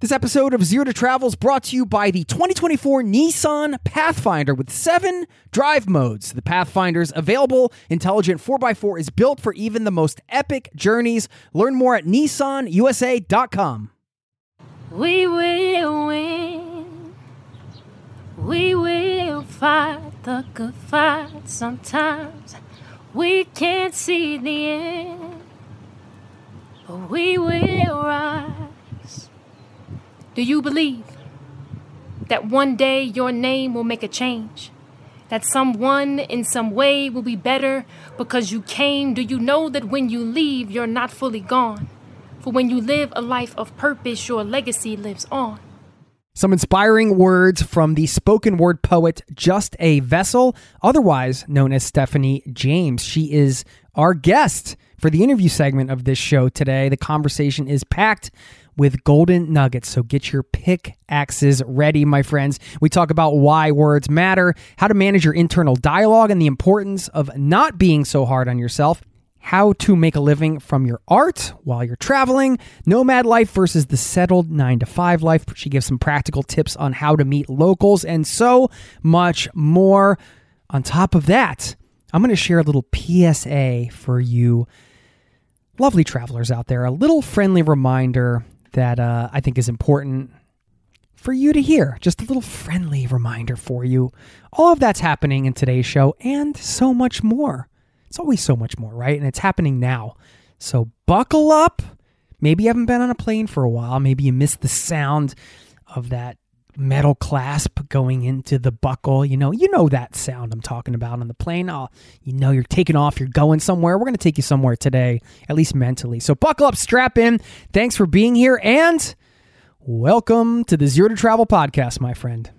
This episode of Zero to Travel is brought to you by the 2024 Nissan Pathfinder with seven drive modes. The Pathfinder's available intelligent 4x4 is built for even the most epic journeys. Learn more at nissanusa.com. We will win. We will fight the good fight. Sometimes we can't see the end, but we will rise. Do you believe that one day your name will make a change? That someone in some way will be better because you came? Do you know that when you leave, you're not fully gone? For when you live a life of purpose, your legacy lives on. Some inspiring words from the spoken word poet Just a Vessel, otherwise known as Stephanie James. She is our guest for the interview segment of this show today. The conversation is packed with golden nuggets. So get your pickaxes ready, my friends. We talk about why words matter, how to manage your internal dialogue, and the importance of not being so hard on yourself. How to make a living from your art while you're traveling, nomad life versus the settled nine to five life. She gives some practical tips on how to meet locals and so much more. On top of that, I'm going to share a little PSA for you lovely travelers out there, a little friendly reminder that uh, I think is important for you to hear. Just a little friendly reminder for you. All of that's happening in today's show and so much more. It's always so much more, right? And it's happening now. So buckle up. Maybe you haven't been on a plane for a while. Maybe you missed the sound of that metal clasp going into the buckle. You know, you know that sound I'm talking about on the plane. Oh, you know you're taking off, you're going somewhere. We're going to take you somewhere today, at least mentally. So buckle up, strap in. Thanks for being here and welcome to the Zero to Travel podcast, my friend.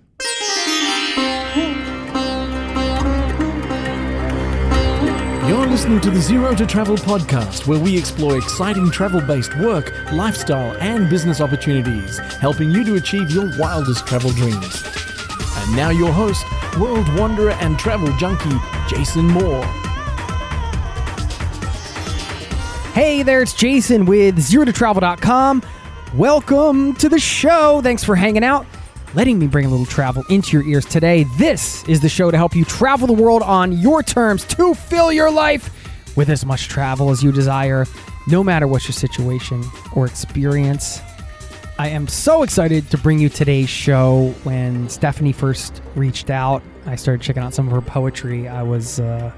You're listening to the Zero to Travel podcast, where we explore exciting travel based work, lifestyle, and business opportunities, helping you to achieve your wildest travel dreams. And now, your host, world wanderer and travel junkie, Jason Moore. Hey there, it's Jason with ZeroToTravel.com. Welcome to the show. Thanks for hanging out letting me bring a little travel into your ears today. This is the show to help you travel the world on your terms to fill your life with as much travel as you desire, no matter what your situation or experience. I am so excited to bring you today's show. When Stephanie first reached out, I started checking out some of her poetry. I was, uh,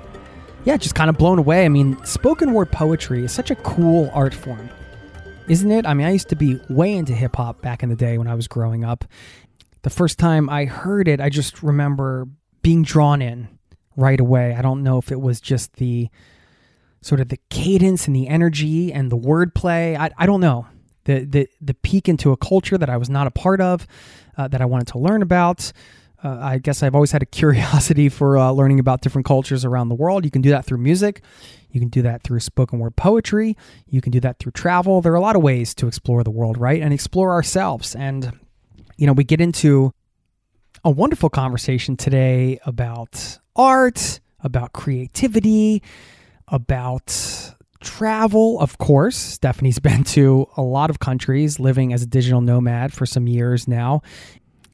yeah, just kind of blown away. I mean, spoken word poetry is such a cool art form, isn't it? I mean, I used to be way into hip hop back in the day when I was growing up the first time I heard it, I just remember being drawn in right away. I don't know if it was just the sort of the cadence and the energy and the wordplay. I, I don't know. The, the, the peek into a culture that I was not a part of, uh, that I wanted to learn about. Uh, I guess I've always had a curiosity for uh, learning about different cultures around the world. You can do that through music. You can do that through spoken word poetry. You can do that through travel. There are a lot of ways to explore the world, right? And explore ourselves. And you know, we get into a wonderful conversation today about art, about creativity, about travel, of course. Stephanie's been to a lot of countries living as a digital nomad for some years now.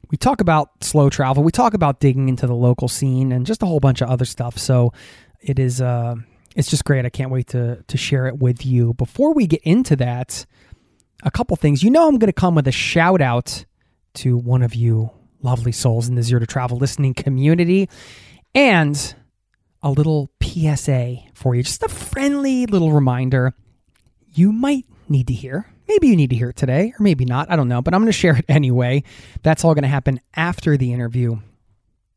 We talk about slow travel, we talk about digging into the local scene and just a whole bunch of other stuff. So it is uh it's just great. I can't wait to to share it with you. Before we get into that, a couple things. You know I'm going to come with a shout out to one of you lovely souls in the Zero to Travel listening community. And a little PSA for you, just a friendly little reminder you might need to hear. Maybe you need to hear it today, or maybe not. I don't know, but I'm going to share it anyway. That's all going to happen after the interview.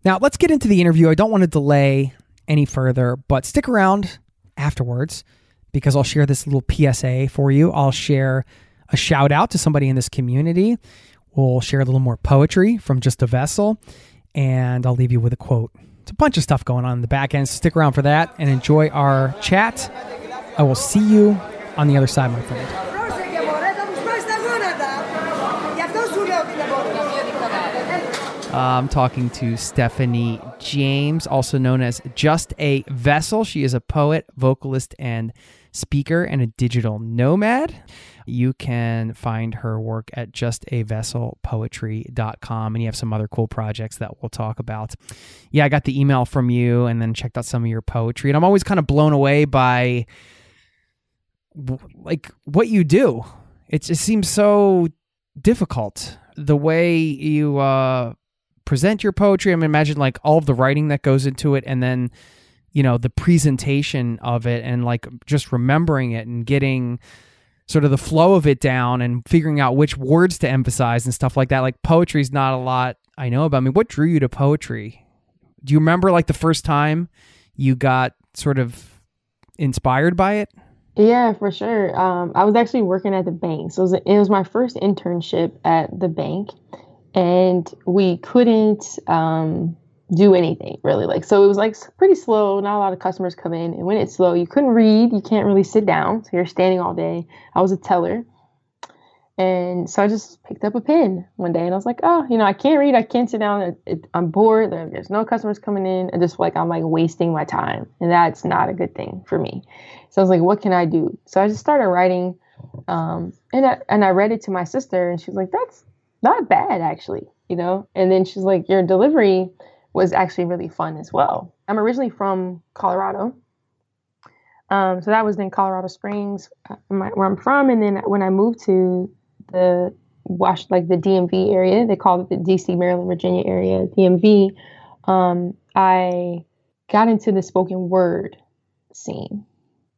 Now, let's get into the interview. I don't want to delay any further, but stick around afterwards because I'll share this little PSA for you. I'll share a shout out to somebody in this community. We'll share a little more poetry from Just a Vessel, and I'll leave you with a quote. It's a bunch of stuff going on in the back end, so stick around for that and enjoy our chat. I will see you on the other side, my friend. I'm talking to Stephanie James, also known as Just a Vessel. She is a poet, vocalist, and speaker, and a digital nomad. You can find her work at justavesselpoetry.com, and you have some other cool projects that we'll talk about. Yeah, I got the email from you and then checked out some of your poetry, and I'm always kind of blown away by like what you do. It just seems so difficult the way you uh present your poetry. I mean, imagine like all of the writing that goes into it, and then you know the presentation of it, and like just remembering it and getting sort of the flow of it down and figuring out which words to emphasize and stuff like that. Like poetry is not a lot I know about. I mean, what drew you to poetry? Do you remember like the first time you got sort of inspired by it? Yeah, for sure. Um, I was actually working at the bank. So it was, it was my first internship at the bank. And we couldn't um, do anything really. Like, so it was like pretty slow. Not a lot of customers come in. And when it's slow, you couldn't read. You can't really sit down. So you're standing all day. I was a teller. And so I just picked up a pen one day and I was like, oh, you know, I can't read. I can't sit down. I'm bored. There's no customers coming in. I just like I'm like wasting my time. And that's not a good thing for me. So I was like, what can I do? So I just started writing. Um, and I, and I read it to my sister and she's like, that's not bad actually, you know? And then she's like, your delivery was actually really fun as well. I'm originally from Colorado. Um, so that was in Colorado Springs, uh, where I'm from. And then when I moved to the Wash, like the DMV area, they call it the DC, Maryland, Virginia area, DMV. Um, I got into the spoken word scene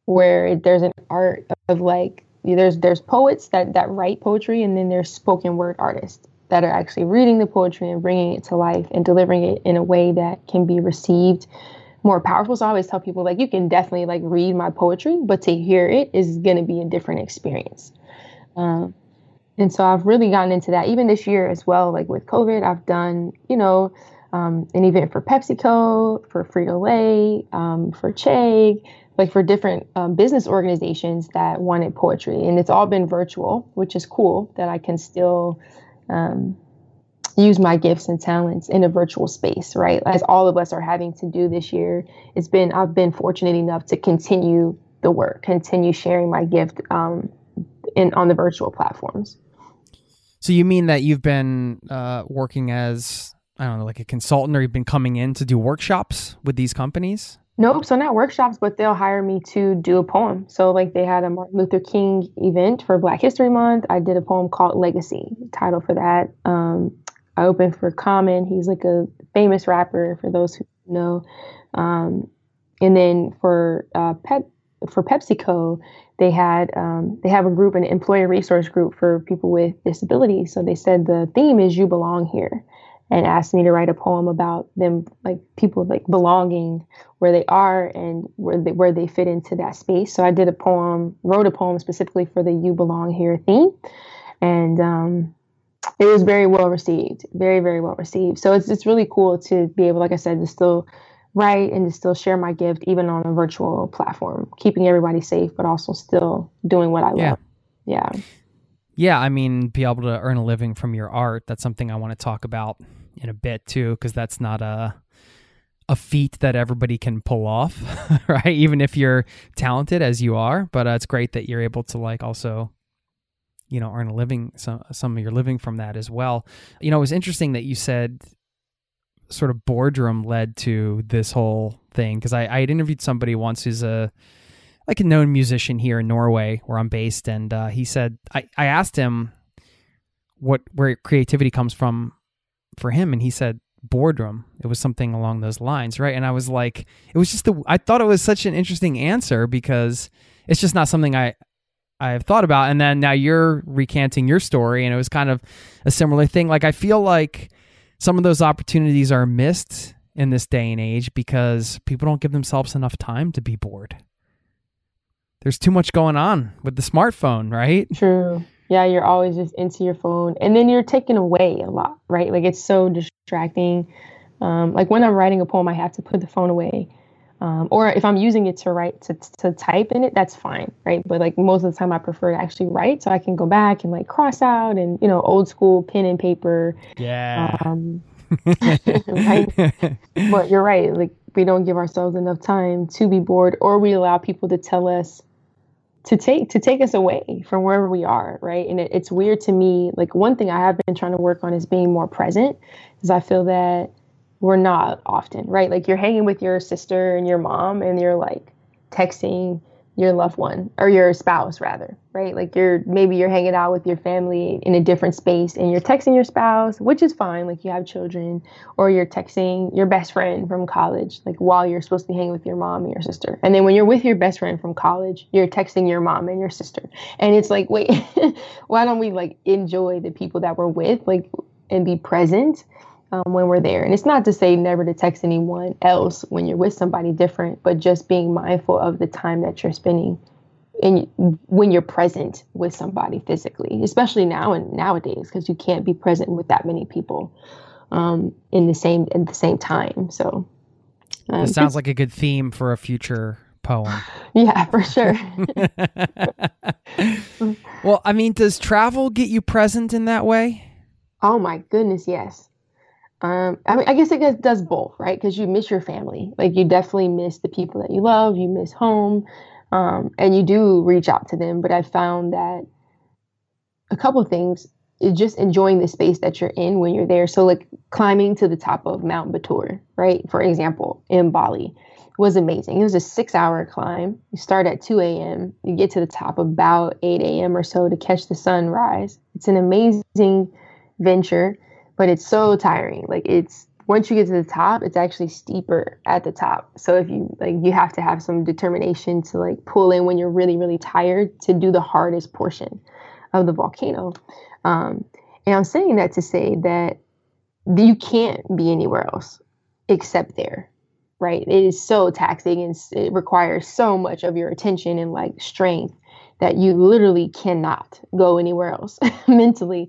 where there's an art of like there's there's poets that that write poetry and then there's spoken word artists that are actually reading the poetry and bringing it to life and delivering it in a way that can be received more powerful. So I always tell people like you can definitely like read my poetry, but to hear it is going to be a different experience. Um, and so I've really gotten into that. Even this year as well, like with COVID, I've done you know um, an event for PepsiCo, for Frito Lay, um, for Chegg, like for different um, business organizations that wanted poetry, and it's all been virtual, which is cool that I can still um, use my gifts and talents in a virtual space, right? As all of us are having to do this year, it's been I've been fortunate enough to continue the work, continue sharing my gift um, in on the virtual platforms. So you mean that you've been uh, working as I don't know, like a consultant, or you've been coming in to do workshops with these companies? Nope. So not workshops, but they'll hire me to do a poem. So like they had a Martin Luther King event for Black History Month. I did a poem called Legacy, title for that. Um, I opened for Common. He's like a famous rapper for those who know. Um, and then for uh, Pep for PepsiCo, they had um, they have a group, an employee resource group for people with disabilities. So they said the theme is "You Belong Here." And asked me to write a poem about them like people like belonging where they are and where they, where they fit into that space. So i did a poem wrote a poem specifically for the you belong here theme. And um, it was very well received very very well received. So it's, it's really cool to be able like i said to still write and to still share my gift even on a virtual platform keeping everybody safe but also still doing what i Yeah. love. Yeah Yeah, I mean, be able to earn a living from your art. That's something I want to talk about in a bit too, because that's not a a feat that everybody can pull off, right? Even if you're talented as you are, but uh, it's great that you're able to like also, you know, earn a living some some of your living from that as well. You know, it was interesting that you said sort of boardroom led to this whole thing because I, I had interviewed somebody once who's a like a known musician here in Norway where I'm based, and uh, he said I, I asked him what where creativity comes from for him, and he said boardroom. It was something along those lines, right? And I was like, it was just the I thought it was such an interesting answer because it's just not something I I've thought about. And then now you're recanting your story, and it was kind of a similar thing. Like I feel like some of those opportunities are missed in this day and age because people don't give themselves enough time to be bored. There's too much going on with the smartphone, right? True. Yeah, you're always just into your phone, and then you're taken away a lot, right? Like it's so distracting. Um, like when I'm writing a poem, I have to put the phone away. Um, or if I'm using it to write to, to type in it, that's fine, right? But like most of the time, I prefer to actually write so I can go back and like cross out and you know old school pen and paper. Yeah. Um, right? but you're right. Like we don't give ourselves enough time to be bored, or we allow people to tell us to take to take us away from wherever we are, right? And it, it's weird to me. Like one thing I have been trying to work on is being more present, because I feel that we're not often, right? Like you're hanging with your sister and your mom, and you're like texting your loved one or your spouse rather right? Like you're maybe you're hanging out with your family in a different space and you're texting your spouse which is fine like you have children or you're texting your best friend from college like while you're supposed to be hanging with your mom and your sister. And then when you're with your best friend from college you're texting your mom and your sister. And it's like wait why don't we like enjoy the people that we're with like and be present um, when we're there. And it's not to say never to text anyone else when you're with somebody different, but just being mindful of the time that you're spending in when you're present with somebody physically, especially now and nowadays, because you can't be present with that many people um, in the same at the same time. So um, it sounds like a good theme for a future poem. Yeah, for sure. well, I mean, does travel get you present in that way? Oh my goodness, yes. Um, I mean, I guess it does both, right? Because you miss your family. Like you definitely miss the people that you love. You miss home, um, and you do reach out to them. But I found that a couple things is just enjoying the space that you're in when you're there. So, like climbing to the top of Mount Batur, right? For example, in Bali, was amazing. It was a six-hour climb. You start at 2 a.m. You get to the top about 8 a.m. or so to catch the sunrise. It's an amazing venture but it's so tiring. Like it's once you get to the top, it's actually steeper at the top. So if you like you have to have some determination to like pull in when you're really really tired to do the hardest portion of the volcano. Um, and I'm saying that to say that you can't be anywhere else except there. Right? It is so taxing and it requires so much of your attention and like strength that you literally cannot go anywhere else mentally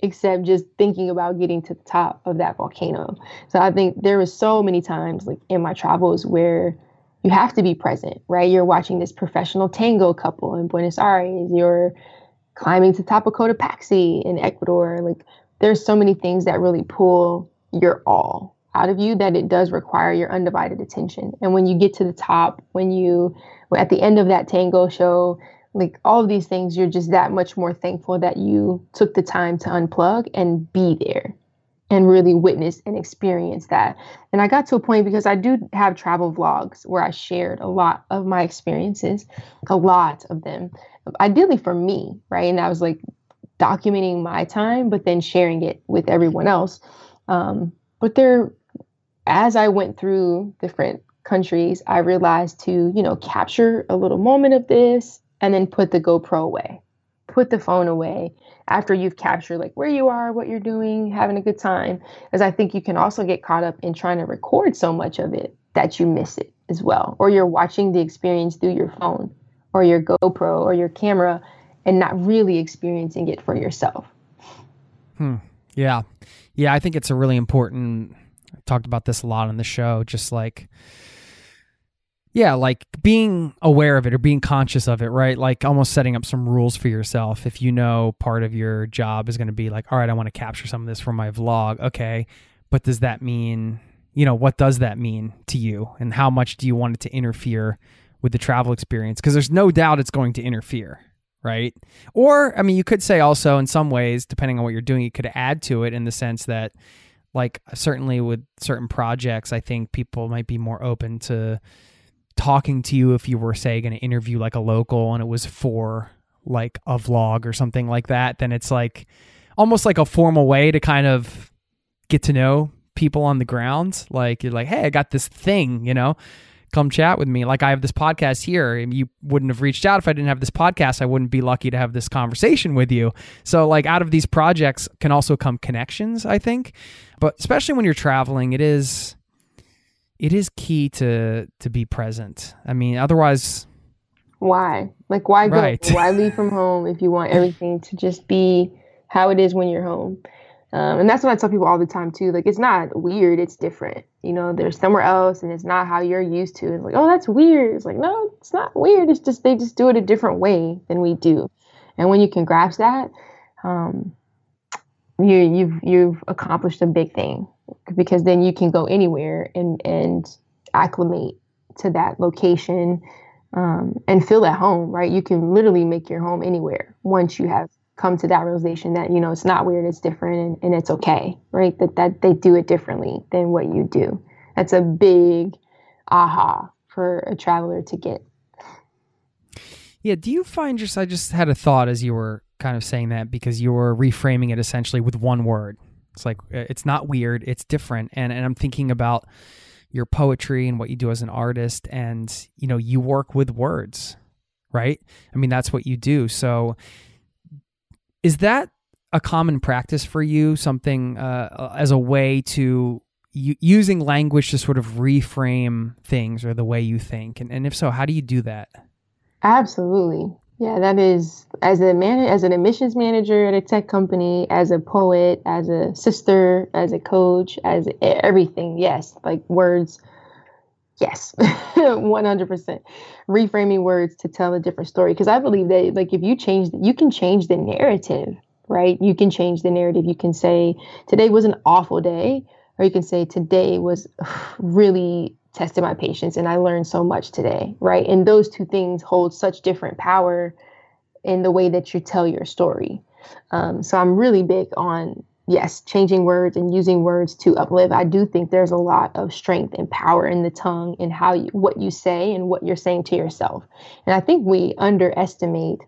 except just thinking about getting to the top of that volcano. So I think there was so many times like in my travels where you have to be present, right? You're watching this professional tango couple in Buenos Aires, you're climbing to top of Cotopaxi in Ecuador. Like there's so many things that really pull your all out of you that it does require your undivided attention. And when you get to the top, when you at the end of that tango show, like all of these things you're just that much more thankful that you took the time to unplug and be there and really witness and experience that. And i got to a point because i do have travel vlogs where i shared a lot of my experiences a lot of them ideally for me right? And i was like documenting my time but then sharing it with everyone else. Um, but there as i went through different countries i realized to you know capture a little moment of this and then put the GoPro away. Put the phone away after you've captured like where you are, what you're doing, having a good time. As I think you can also get caught up in trying to record so much of it that you miss it as well. Or you're watching the experience through your phone or your GoPro or your camera and not really experiencing it for yourself. Hmm. Yeah. Yeah, I think it's a really important I talked about this a lot on the show, just like yeah, like being aware of it or being conscious of it, right? Like almost setting up some rules for yourself. If you know part of your job is going to be like, all right, I want to capture some of this for my vlog. Okay. But does that mean, you know, what does that mean to you? And how much do you want it to interfere with the travel experience? Because there's no doubt it's going to interfere, right? Or, I mean, you could say also in some ways, depending on what you're doing, you could add to it in the sense that, like, certainly with certain projects, I think people might be more open to, talking to you if you were say going to interview like a local and it was for like a vlog or something like that then it's like almost like a formal way to kind of get to know people on the ground. Like you're like, hey, I got this thing, you know, come chat with me. Like I have this podcast here, and you wouldn't have reached out if I didn't have this podcast. I wouldn't be lucky to have this conversation with you. So like out of these projects can also come connections, I think. But especially when you're traveling, it is it is key to to be present. I mean, otherwise why? Like why go? Why leave from home if you want everything to just be how it is when you're home? Um, and that's what I tell people all the time too. Like it's not weird, it's different. You know, there's somewhere else and it's not how you're used to. It's like, oh, that's weird. It's like, no, it's not weird. It's just they just do it a different way than we do. And when you can grasp that, um, you you've you've accomplished a big thing because then you can go anywhere and and acclimate to that location um, and feel at home. Right? You can literally make your home anywhere once you have come to that realization that you know it's not weird it's different and, and it's okay right that that they do it differently than what you do that's a big aha for a traveler to get Yeah. Do you find just, I just had a thought as you were kind of saying that because you were reframing it essentially with one word. It's like, uh, it's not weird, it's different. And, and I'm thinking about your poetry and what you do as an artist. And, you know, you work with words, right? I mean, that's what you do. So is that a common practice for you? Something uh, as a way to using language to sort of reframe things or the way you think? And, and if so, how do you do that? Absolutely. Yeah, that is as a man as an admissions manager at a tech company, as a poet, as a sister, as a coach, as everything. Yes, like words. Yes, 100%. Reframing words to tell a different story because I believe that like if you change you can change the narrative, right? You can change the narrative. You can say today was an awful day or you can say today was really tested my patience and I learned so much today, right? And those two things hold such different power in the way that you tell your story. Um, so I'm really big on yes, changing words and using words to uplift. I do think there's a lot of strength and power in the tongue and how you, what you say and what you're saying to yourself. And I think we underestimate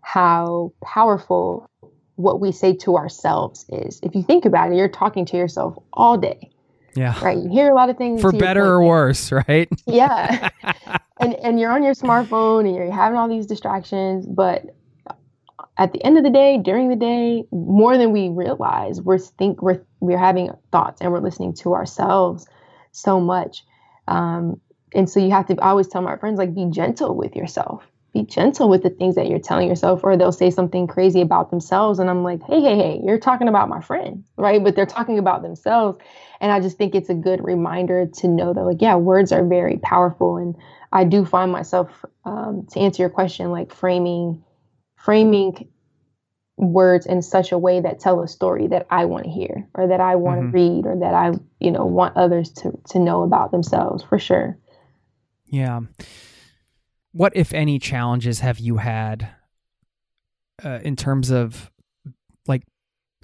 how powerful what we say to ourselves is. If you think about it, you're talking to yourself all day Yeah. right? You hear a lot of things For better or worse, right? Yeah, and and you're on your smartphone and you're having all these distractions, but at the end of the day, during the day, more than we realize, we're think we're we're having thoughts and we're listening to ourselves so much. Um, and so you have to I always tell my friends like be gentle with yourself. Be gentle with the things that you're telling yourself, or they'll say something crazy about themselves, and I'm like, hey, hey, hey, you're talking about my friend, right? But they're talking about themselves, and I just think it's a good reminder to know that, like, yeah, words are very powerful, and I do find myself um, to answer your question, like framing, framing words in such a way that tell a story that I want to hear, or that I want to Mhm. read, or that I, you know, want others to to know about themselves for sure. Yeah. What, if any, challenges have you had uh, in terms of like?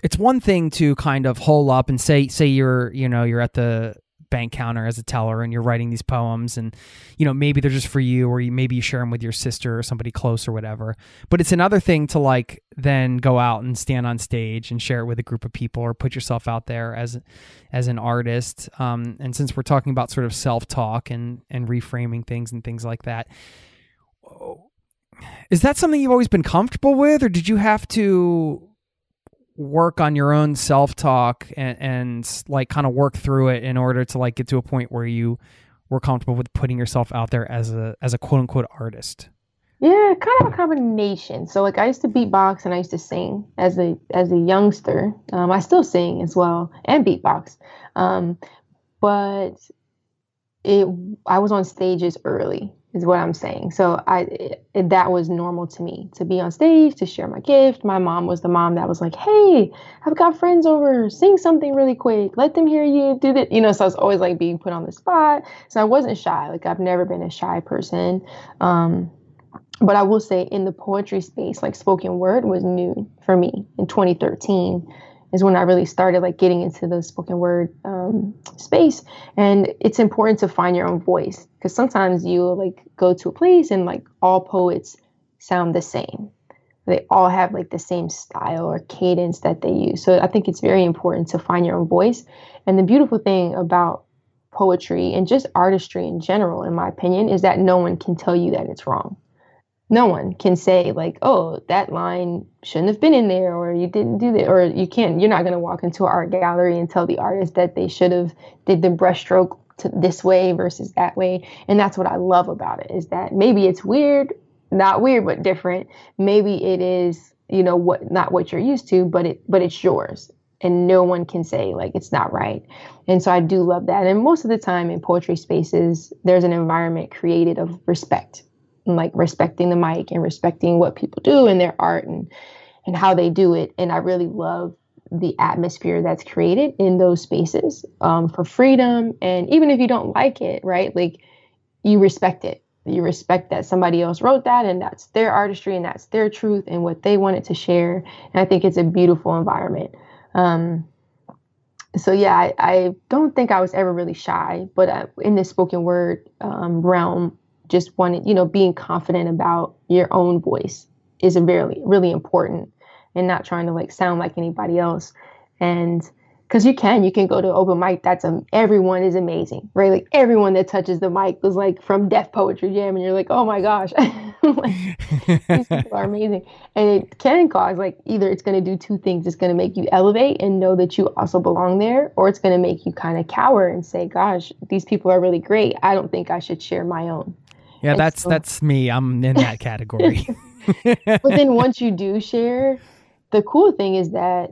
It's one thing to kind of hole up and say, say you're, you know, you're at the bank counter as a teller and you're writing these poems, and you know maybe they're just for you, or you maybe you share them with your sister or somebody close or whatever. But it's another thing to like then go out and stand on stage and share it with a group of people, or put yourself out there as as an artist. Um, and since we're talking about sort of self talk and and reframing things and things like that, is that something you've always been comfortable with, or did you have to work on your own self talk and, and like kind of work through it in order to like get to a point where you were comfortable with putting yourself out there as a as a quote unquote artist? Yeah, kind of a combination. So like I used to beatbox and I used to sing as a as a youngster. Um, I still sing as well and beatbox, um, but it I was on stages early is what I'm saying. So I it, that was normal to me to be on stage to share my gift. My mom was the mom that was like, "Hey, I've got friends over. Sing something really quick. Let them hear you do that." You know, so I was always like being put on the spot. So I wasn't shy. Like I've never been a shy person. Um, but I will say in the poetry space, like spoken word was new for me in 2013 is when I really started like getting into the spoken word um, space. And it's important to find your own voice because sometimes you like go to a place and like all poets sound the same, they all have like the same style or cadence that they use. So I think it's very important to find your own voice. And the beautiful thing about poetry and just artistry in general, in my opinion, is that no one can tell you that it's wrong. No one can say like, "Oh, that line shouldn't have been in there," or "You didn't do that," or you can't. You're not going to walk into an art gallery and tell the artist that they should have did the brushstroke to this way versus that way. And that's what I love about it is that maybe it's weird, not weird but different. Maybe it is, you know, what not what you're used to, but it but it's yours and no one can say like it's not right. And so I do love that. And most of the time in poetry spaces, there's an environment created of respect, and like respecting the mic and respecting what people do and their art and and how they do it. And I really love the atmosphere that's created in those spaces um, for freedom. And even if you don't like it, right? Like you respect it. You respect that somebody else wrote that and that's their artistry and that's their truth and what they wanted to share. And I think it's a beautiful environment. Um, so yeah, I, I, don't think I was ever really shy, but uh, in the spoken word um, realm, just wanted, you know, being confident about your own voice is a very, really important and not trying to like sound like anybody else. And because you can, you can go to open mic. That's um, everyone is amazing, right? Like everyone that touches the mic was like from Def Poetry Jam, and you're like, oh my gosh, like, these people are amazing. And it can cause like either it's going to do two things: it's going to make you elevate and know that you also belong there, or it's going to make you kind of cower and say, gosh, these people are really great. I don't think I should share my own. Yeah, and that's so, that's me. I'm in that category. but then once you do share, the cool thing is that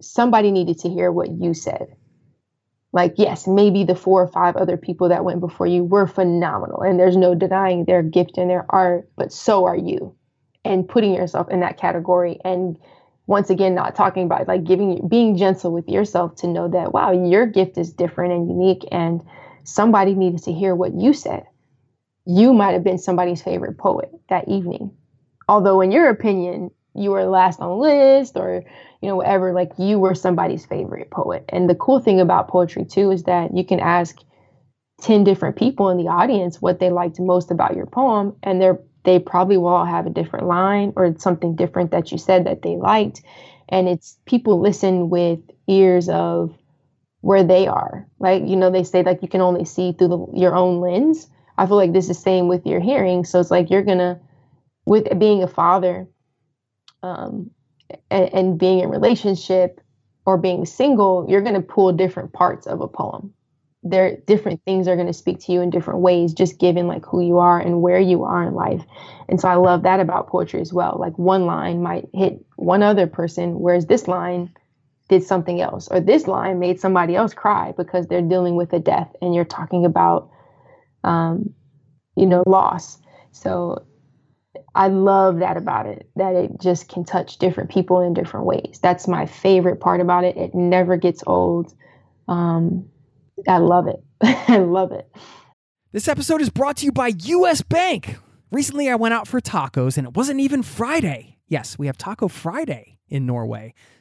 somebody needed to hear what you said. Like, yes, maybe the four or five other people that went before you were phenomenal, and there's no denying their gift and their art, but so are you. And putting yourself in that category, and once again, not talking about like giving, being gentle with yourself to know that, wow, your gift is different and unique, and somebody needed to hear what you said. You might have been somebody's favorite poet that evening. Although, in your opinion, you were last on the list or you know whatever like you were somebody's favorite poet. And the cool thing about poetry too is that you can ask 10 different people in the audience what they liked most about your poem and they're they probably will all have a different line or something different that you said that they liked. And it's people listen with ears of where they are. Like you know they say like you can only see through the, your own lens. I feel like this is same with your hearing. So it's like you're gonna with being a father um, and, and being in relationship or being single, you're going to pull different parts of a poem. There, different things are going to speak to you in different ways, just given like who you are and where you are in life. And so I love that about poetry as well. Like one line might hit one other person, whereas this line did something else, or this line made somebody else cry because they're dealing with a death, and you're talking about, um, you know, loss. So I love that about it, that it just can touch different people in different ways. That's my favorite part about it. It never gets old. Um, I love it. I love it. This episode is brought to you by US Bank. Recently, I went out for tacos and it wasn't even Friday. Yes, we have Taco Friday in Norway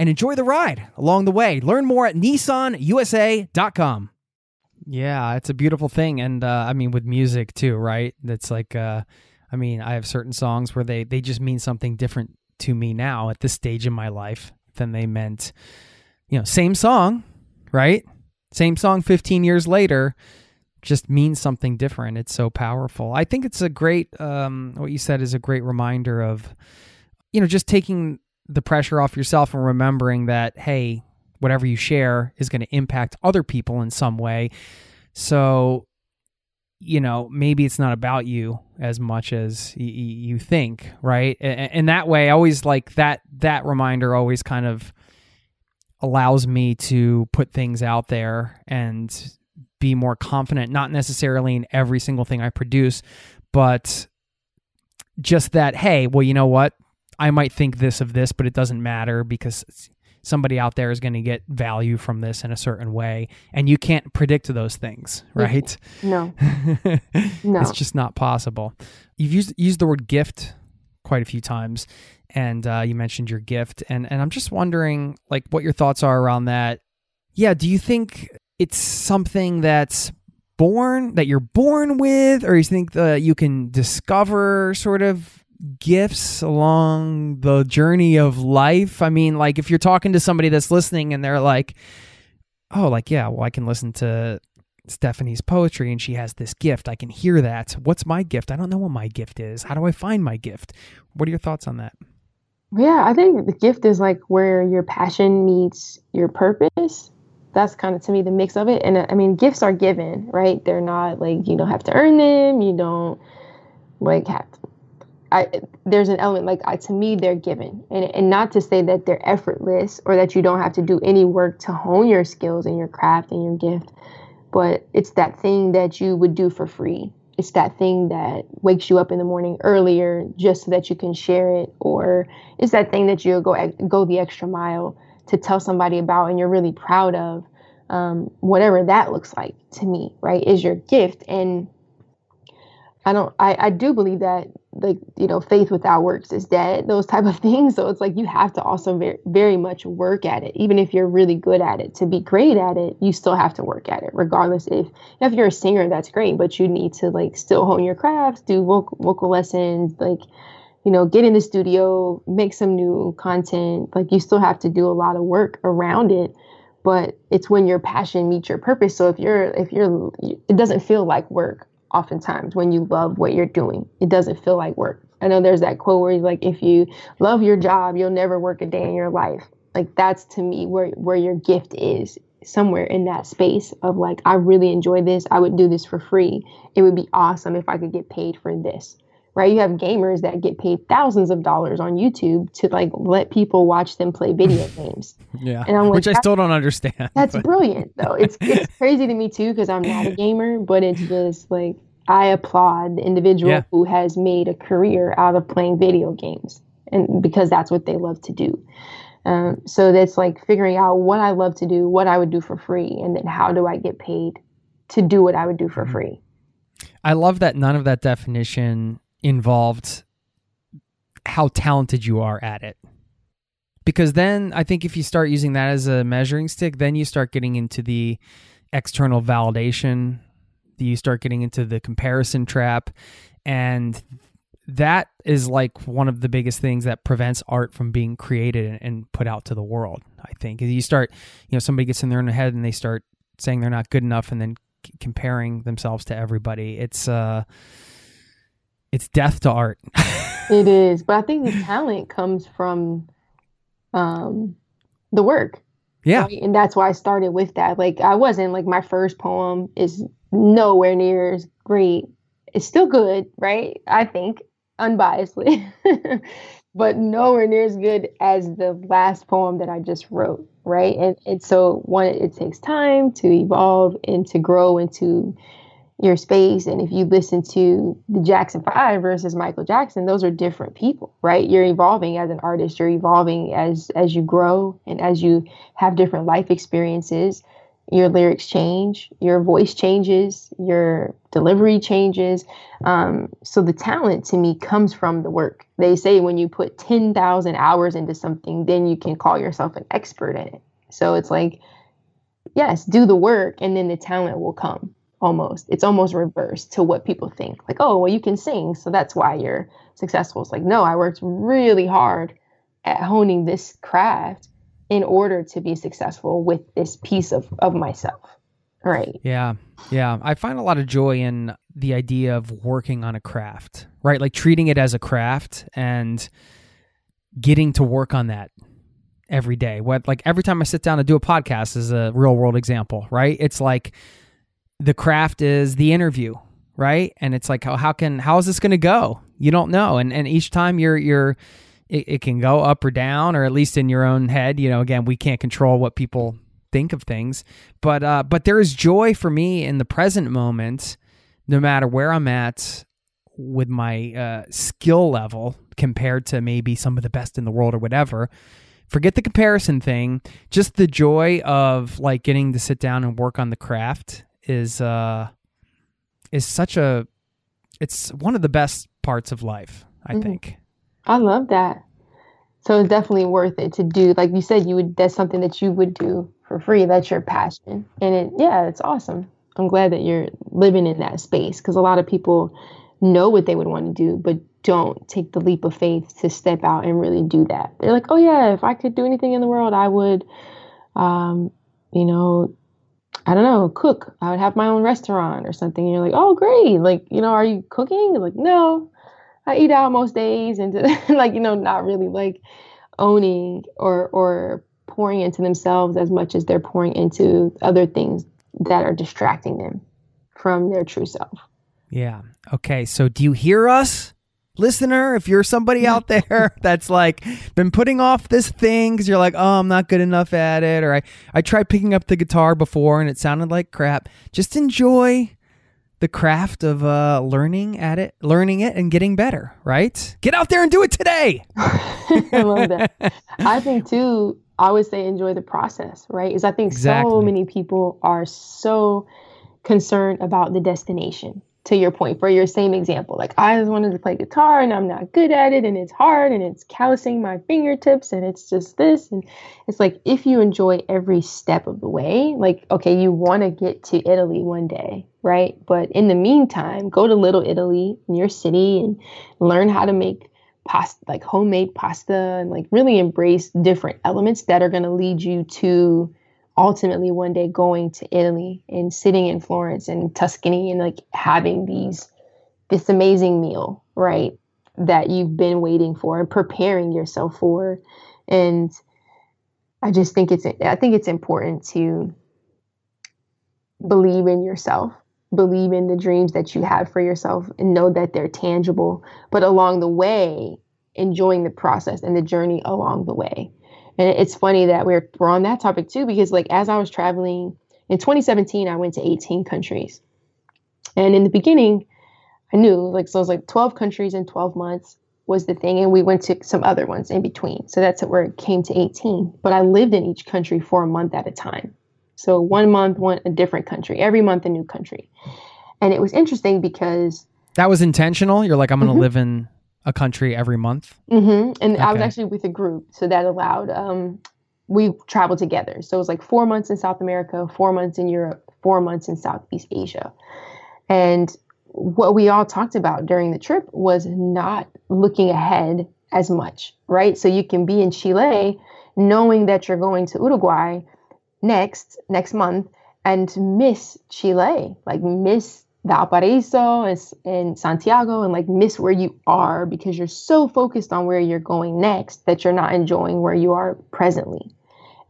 and enjoy the ride along the way. Learn more at nissanusa.com. Yeah, it's a beautiful thing and uh, I mean with music too, right? That's like uh, I mean, I have certain songs where they they just mean something different to me now at this stage in my life than they meant you know, same song, right? Same song 15 years later just means something different. It's so powerful. I think it's a great, um, what you said is a great reminder of, you know, just taking the pressure off yourself and remembering that, hey, whatever you share is going to impact other people in some way. So, you know, maybe it's not about you as much as y- y- you think, right? And, and that way, I always like that, that reminder always kind of, allows me to put things out there and be more confident, not necessarily in every single thing I produce, but just that, hey, well, you know what? I might think this of this, but it doesn't matter because somebody out there is going to get value from this in a certain way. And you can't predict those things, right? No. no. It's just not possible. You've used, used the word gift quite a few times and uh, you mentioned your gift and and i'm just wondering like what your thoughts are around that yeah do you think it's something that's born that you're born with or you think that you can discover sort of gifts along the journey of life i mean like if you're talking to somebody that's listening and they're like oh like yeah well i can listen to Stephanie's poetry and she has this gift. I can hear that. What's my gift? I don't know what my gift is. How do I find my gift? What are your thoughts on that? Yeah, I think the gift is like where your passion meets your purpose. That's kind of to me the mix of it. And uh, I mean, gifts are given, right? They're not like you don't have to earn them. You don't like have. I there's an element like I, to me they're given, and and not to say that they're effortless or that you don't have to do any work to hone your skills and your craft and your gift but it's that thing that you would do for free. It's that thing that wakes you up in the morning earlier just so that you can share it, or it's that thing that you'll go go the extra mile to tell somebody about and you're really proud of. Um, whatever that looks like to me, right, is your gift. And I don't, I, I do believe that like you know faith without works is dead those type of things. So it's like you have to also very, very much work at it. Even if you're really good at it to be great at it you still have to work at it regardless if if you're a singer that's great but you need to like still hone your crafts do vocal, vocal lessons like you know get in the studio make some new content. Like you still have to do a lot of work around it but it's when your passion meets your purpose. So if you're if you're it doesn't feel like work oftentimes when you love what you're doing. It doesn't feel like work. I know there's that quote where he's like, if you love your job, you'll never work a day in your life. Like that's to me where where your gift is somewhere in that space of like I really enjoy this. I would do this for free. It would be awesome if I could get paid for this. Right? You have gamers that get paid thousands of dollars on YouTube to like let people watch them play video games. Yeah. And I'm like, which I still don't understand. That's but. brilliant though. It's it's crazy to me too because I'm not a gamer, but it's just like I applaud the individual yeah. who has made a career out of playing video games, and because that's what they love to do. Um, so that's like figuring out what I love to do, what I would do for free, and then how do I get paid to do what I would do for mm-hmm. free. I love that none of that definition involved how talented you are at it. Because then I think if you start using that as a measuring stick, then you start getting into the external validation. You start getting into the comparison trap. And that is like one of the biggest things that prevents art from being created and, put out to the world i think. You start you know somebody gets in their own head and they start saying they're not good enough and then comparing themselves to everybody. It's uh it's death to art it is but i think the talent comes from um the work Yeah. right? and that's why I started with that. Like I wasn't like my first poem is nowhere near as great. It's still good, right? I think unbiasedly, but nowhere near as good as the last poem that I just wrote, right? And and so one, it takes time to evolve and to grow into your space. And if you listen to the Jackson Five versus Michael Jackson, those are different people, right? You're evolving as an artist. You're evolving as as you grow and as you have different life experiences. Your lyrics change, your voice changes, your delivery changes. Um, so the talent to me comes from the work. They say when you put ten thousand hours into something, then you can call yourself an expert in it. So it's like, yes, do the work, and then the talent will come almost it's almost reversed to what people think like oh well you can sing so that's why you're successful it's like no i worked really hard at honing this craft in order to be successful with this piece of of myself right Yeah. Yeah. I find a lot of joy in the idea of working on a craft, right? Like treating it as a craft and getting to work on that every day. What like every time I sit down to do a podcast is a real world example, right? It's like the craft is the interview, right? And it's like how, how can how is this going to go? You don't know. And and each time you're you're it, it can go up or down or at least in your own head, you know, again, we can't control what people think of things, but uh but there is joy for me in the present moment no matter where I'm at with my uh, skill level compared to maybe some of the best in the world or whatever. Forget the comparison thing. Just the joy of like getting to sit down and work on the craft is uh is such a it's one of the best parts of life, I Mhm. think. i love that. So it's definitely worth it to do like you said you would that's something that you would do for free. That's your passion. And it yeah it's awesome. I'm glad that you're living in that space because a lot of people know what they would want to do but don't take the leap of faith to step out and really do that. They're like oh yeah if i could do anything in the world i would. Um you know I don't know, cook. I would have my own restaurant or something. And you're like, oh, great. Like, you know, are you cooking? Like, no, I eat out most days. And like, you know, not really like owning or, or pouring into themselves as much as they're pouring into other things that are distracting them from their true self. Yeah. Okay. So do you hear us, listener? If you're somebody out there that's like been putting off this thing because you're like, oh, I'm not good enough at it, or I, I tried picking up the guitar before and it sounded like crap, just enjoy the craft of uh, learning at it, learning it, and getting better, right? Get out there and do it today. I love that. I think too, I always say enjoy the process, right? Is I think so many people are so concerned about the destination. To your point, for your same example, like I just wanted to play guitar and I'm not good at it and it's hard and it's callousing my fingertips and it's just this. And it's like if you enjoy every step of the way, like, okay, you want to get to Italy one day, right? But in the meantime, go to Little Italy in your city and learn how to make pasta like homemade pasta and like really embrace different elements that are going to lead you to ultimately one day going to Italy and sitting in Florence and Tuscany and like having these this amazing meal, right? That you've been waiting for and preparing yourself for. And I just think it's I think it's important to believe in yourself, believe in the dreams that you have for yourself and know that they're tangible, but along the way, enjoying the process and the journey along the way. And it's funny that we're we're on that topic too, because like as I was traveling in 2017, I went to 18 countries. And in the beginning, I knew like so it was like 12 countries in 12 months was the thing, and we went to some other ones in between. So that's where it came to 18. But I lived in each country for a month at a time. So one month, one a different country, every month a new country. And it was interesting because That was intentional. You're like, I'm going to Mhm. live in a country every month. hmm And I was actually with a group, so that allowed um, we traveled together. So it was like four months in South America, four months in Europe, four months in Southeast Asia, and what we all talked about during the trip was not looking ahead as much, right? So you can be in Chile, knowing that you're going to Uruguay next next month, and miss Chile, like miss Valparaiso and, and Santiago and like miss where you are because you're so focused on where you're going next that you're not enjoying where you are presently.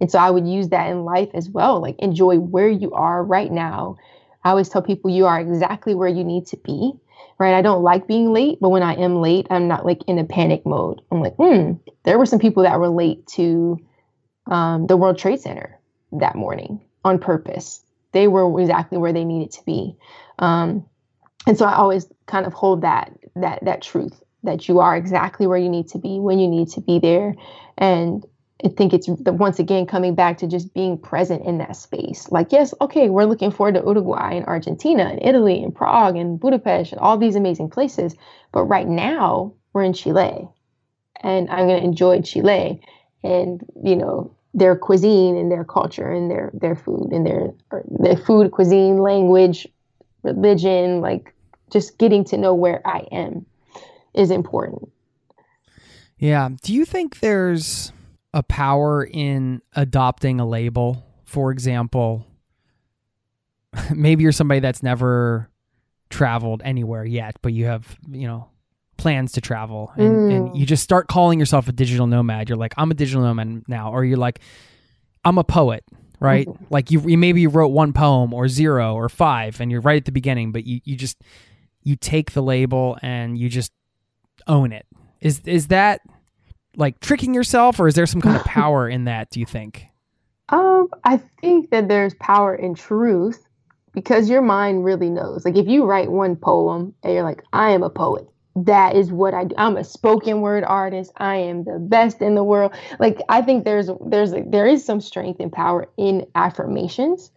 And so I would use that in life as well. Like enjoy where you are right now. I always tell people you are exactly where you need to be. Right. I don't like being late, but when I am late, I'm not like in a panic mode. I'm like, hmm, there were some people that were late to um, the World Trade Center that morning on purpose. They were exactly where they needed to be. Um, and so I always kind of hold that that that truth that you are exactly where you need to be when you need to be there and I think it's once again coming back to just being present in that space. Like, yes, okay, we're looking forward to Uruguay and Argentina and Italy and Prague and Budapest and all these amazing places. But right now, we're in Chile and I'm going to enjoy Chile and, you know, their cuisine and their culture and their, their food and their, their food, cuisine, language, religion, like just getting to know where I am is important. Yeah. Do you think there's a power in adopting a label? For example, maybe you're somebody that's never traveled anywhere yet, but you have, you know, plans to travel and, mm. and you just start calling yourself a digital nomad. You're like, I'm a digital nomad now. Or you're like, I'm a poet, right? Mm-hmm. Like you, you maybe you wrote one poem or zero or five and you're right at the beginning, but you, you just, you take the label and you just own it. Is is that like tricking yourself or is there some kind of power in that, do you think? Um, I think that there's power in truth because your mind really knows. Like if you write one poem and you're like, I am a poet. That is what I do. I'm a spoken word artist. I am the best in the world. Like I think there's there's there is some strength and power in affirmations,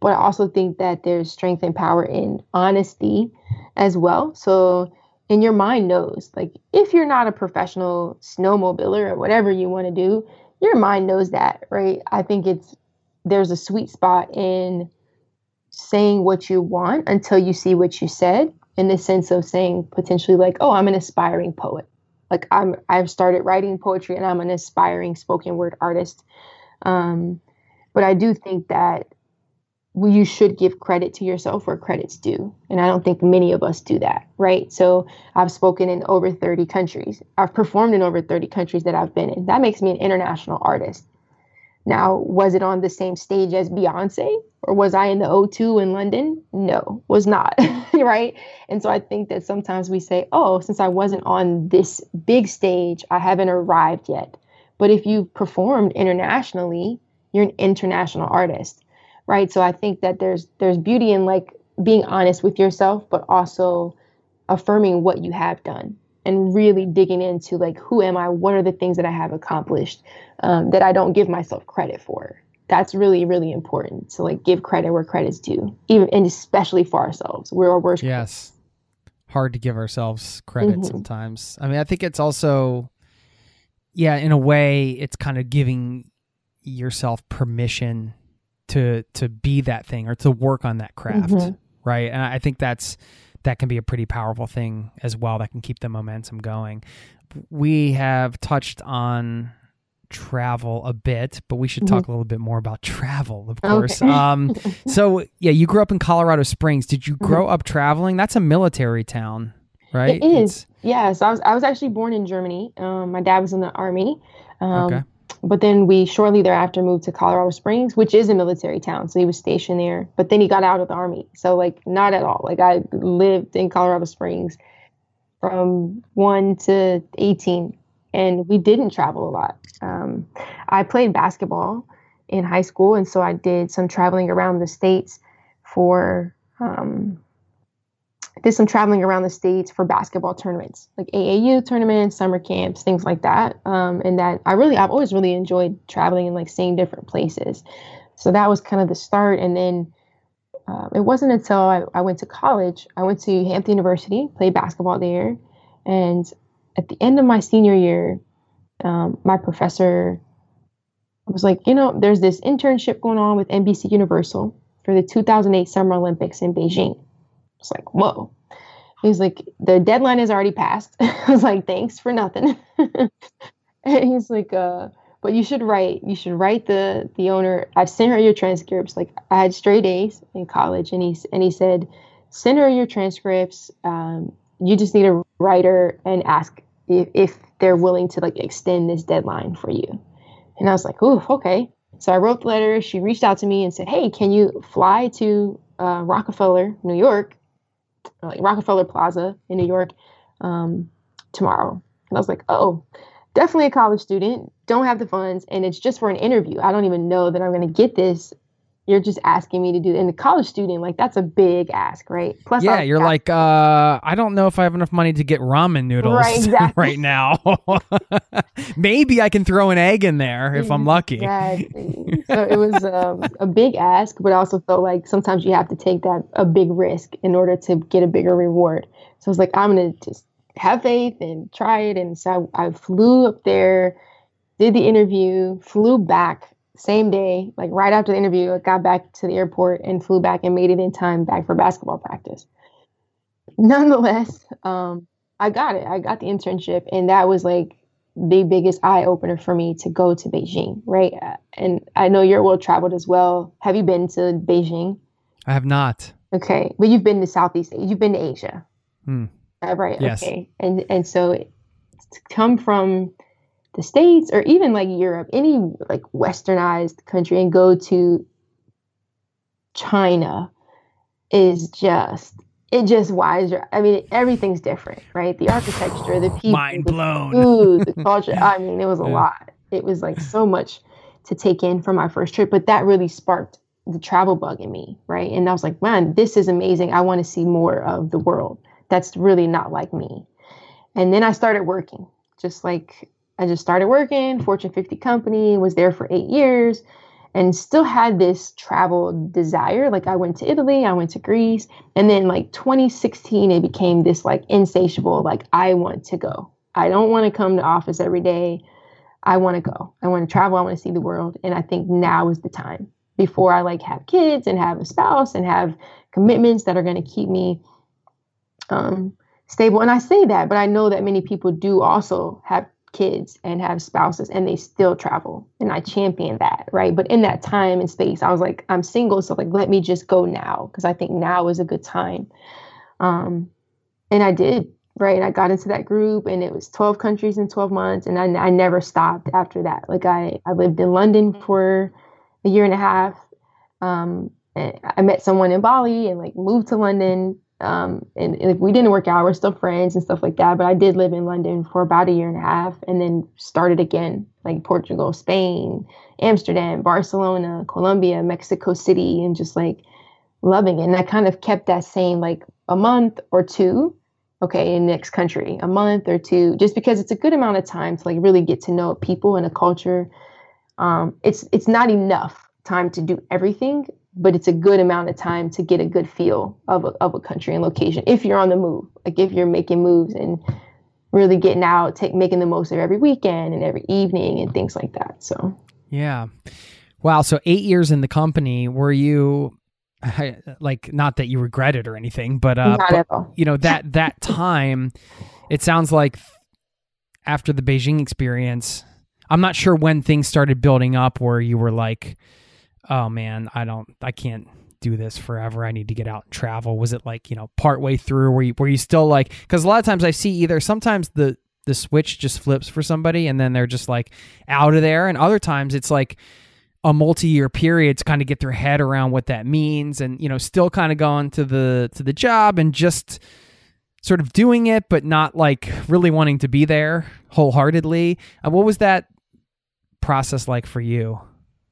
but I also think that there's strength and power in honesty as well. So and your mind knows like if you're not a professional snowmobiler or whatever you want to do your mind knows that right i think it's there's a sweet spot in saying what you want until you see what you said in the sense of saying potentially like oh i'm an aspiring poet like i'm i've started writing poetry and i'm an aspiring spoken word artist um, but i do think that you should give credit to yourself where credit's due. And I don't think many of us do that, right? So I've spoken in over 30 countries. I've performed in over 30 countries that I've been in. That makes me an international artist. Now, was it on the same stage as Beyonce or was I in the O2 in London? No, was not, right? And so I think that sometimes we say, oh, since I wasn't on this big stage, I haven't arrived yet. But if you've performed internationally, you're an international artist right so i think that there's there's beauty in like being honest with yourself but also affirming what you have done and really digging into like who am i? What are the things that i have accomplished um, that i don't give myself credit for? That's really really important to like give credit where credit's due even and especially for ourselves. We're our worst yes. hard to give ourselves credit mm-hmm. sometimes. I mean i think it's also yeah in a way it's kind of giving yourself permission to to be that thing or to work on that craft mm-hmm. right? And i think that's that can be a pretty powerful thing as well that can keep the momentum going we have touched on travel a bit but we should mm-hmm. talk a little bit more about travel of course okay. um so yeah you grew up in colorado springs did you mm-hmm. grow mm-hmm. up traveling that's a military town right it is yes i was i was actually born in germany um, my dad was in the army um, okay but then we shortly thereafter moved to Colorado Springs, which is a military town. So he was stationed there, but then he got out of the army. So like not at all. Like I lived in Colorado Springs from 1 to 18 and we didn't travel a lot. Um, I played basketball in high school and so I did some traveling around the states for um, did some traveling around the states for basketball tournaments, like AAU tournaments, summer camps, things like that. Um, and that I really, I've always really enjoyed traveling and like seeing different places. So that was kind of the start. And then uh, it wasn't until I, I went to college, I went to Hampton University, played basketball there. And at the end of my senior year, um, my professor was like, you know, there's this internship going on with NBC Universal for the 2008 Summer Olympics in Beijing. It's like, whoa. He's like, the deadline is already passed. I was like, thanks for nothing. and he's like, uh, but you should write. You should write the the owner. I've sent her your transcripts. Like I had straight A's in college, and he and he said, send her your transcripts. Um, you just need a writer and ask if, if they're willing to like extend this deadline for you. And I was like, ooh, okay. So I wrote the letter. She reached out to me and said, "Hey, can you fly to uh, Rockefeller, New York, like Rockefeller Plaza in New York, um, tomorrow?" And I was like, "Oh, definitely a college student. Don't have the funds, and it's just for an interview. I don't even know that I'm going to get this you're just asking me to do and the college student like that's a big ask right? Plus yeah you're like uh i don't know if i have enough money to get ramen noodles right, exactly. right now. Maybe i can throw an egg in there if i'm lucky. Exactly. so it was um, a big ask but i also felt like sometimes you have to take that a big risk in order to get a bigger reward. So i was like i'm gonna just have faith and try it. And so I, I flew up there did the interview flew back same day, like right after the interview, I got back to the airport and flew back and made it in time back for basketball practice. Nonetheless, um, I got it. I got the internship, and that was like the biggest eye opener for me to go to Beijing, right? And I know you're well traveled as well. Have you been to Beijing? I have not. Okay, but you've been to Southeast. Asia. You've been to Asia, hmm. uh, right? Yes. Okay, and and so to come from the states or even like Europe, any like westernized country, and go to China is just it just wise. I mean, everything's different, right? The architecture, the people, mind blown, the food, the culture. I mean, it was a yeah. lot. It was like so much to take in for my first trip, but that really sparked the travel bug in me, right? And I was like, man, this is amazing. I want to see more of the world. That's really not like me. And then I started working, just like I just started working, Fortune 50 company, was there for eight years, and still had this travel desire. Like I went to Italy, I went to Greece, and then like 2016, it became this like insatiable, like I want to go. I don't want to come to office every day. I want to go. I want to travel. I want to see the world. And I think now is the time before I like have kids and have a spouse and have commitments that are going to keep me um, stable. And I say that, but I know that many people do also have kids and have spouses and they still travel. And i champion that right? But in that time and space i was like i'm single so like let me just go now because i think now is a good time. Um and i did right? I got into that group and it was 12 countries in 12 months and i, I never stopped after that. Like i i lived in london for a year and a half. Um i met someone in bali and like moved to london um, and, and, if we didn't work out, we're still friends and stuff like that. But I did live in London for about a year and a half, and then started again, like Portugal, Spain, Amsterdam, Barcelona, Colombia, Mexico City, and just like loving it. And I kind of kept that same like a month or two, okay, in next country, a month or two, just because it's a good amount of time to like really get to know people and a culture. Um, it's it's not enough time to do everything, but it's a good amount of time to get a good feel of a, of a country and location if you're on the move. Like if you're making moves and really getting out take making the most of every weekend and every evening and things like that. So yeah. Wow. So eight years in the company were you like not that you regret it or anything but uh but, you know that that time it sounds like after the beijing experience i'm not sure when things started building up where you were like oh man, I don't, I can't do this forever. I need to get out and travel. Was it like, you know, part way through where you, where you still like, cause a lot of times I see either sometimes the, the switch just flips for somebody and then they're just like out of there. And other times it's like a multi-year period to kind of get their head around what that means and, you know, still kind of going to the, to the job and just, sort of doing it, but not like really wanting to be there wholeheartedly. Uh, what was that process like for you?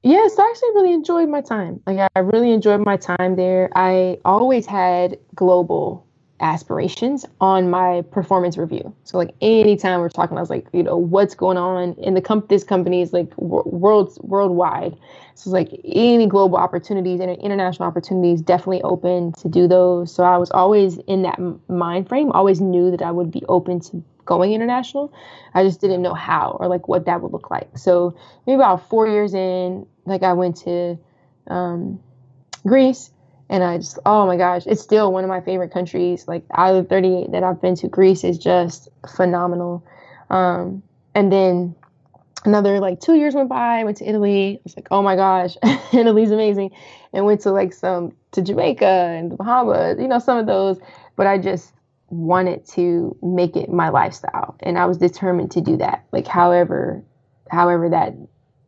Yes, I actually really enjoyed my time. Like I really enjoyed my time there. I always had global aspirations on my performance review. So like anytime we're talking, I was like, you know, what's going on in the comp this company is like world worldwide. So like any global opportunities and international opportunities definitely open to do those. So I was always in that mind frame. Always knew that I would be open to going international. I just didn't know how or like what that would look like. So maybe about four years in, like I went to um, Greece and I just oh my gosh, it's still one of my favorite countries. Like out of the 38 that I've been to, Greece is just phenomenal. Um, and then another like two years went by. I went to Italy. I was like, oh my gosh, Italy's amazing. And went to like some to Jamaica and the Bahamas, you know, some of those. But I just wanted to make it my lifestyle, and I was determined to do that. Like however, however that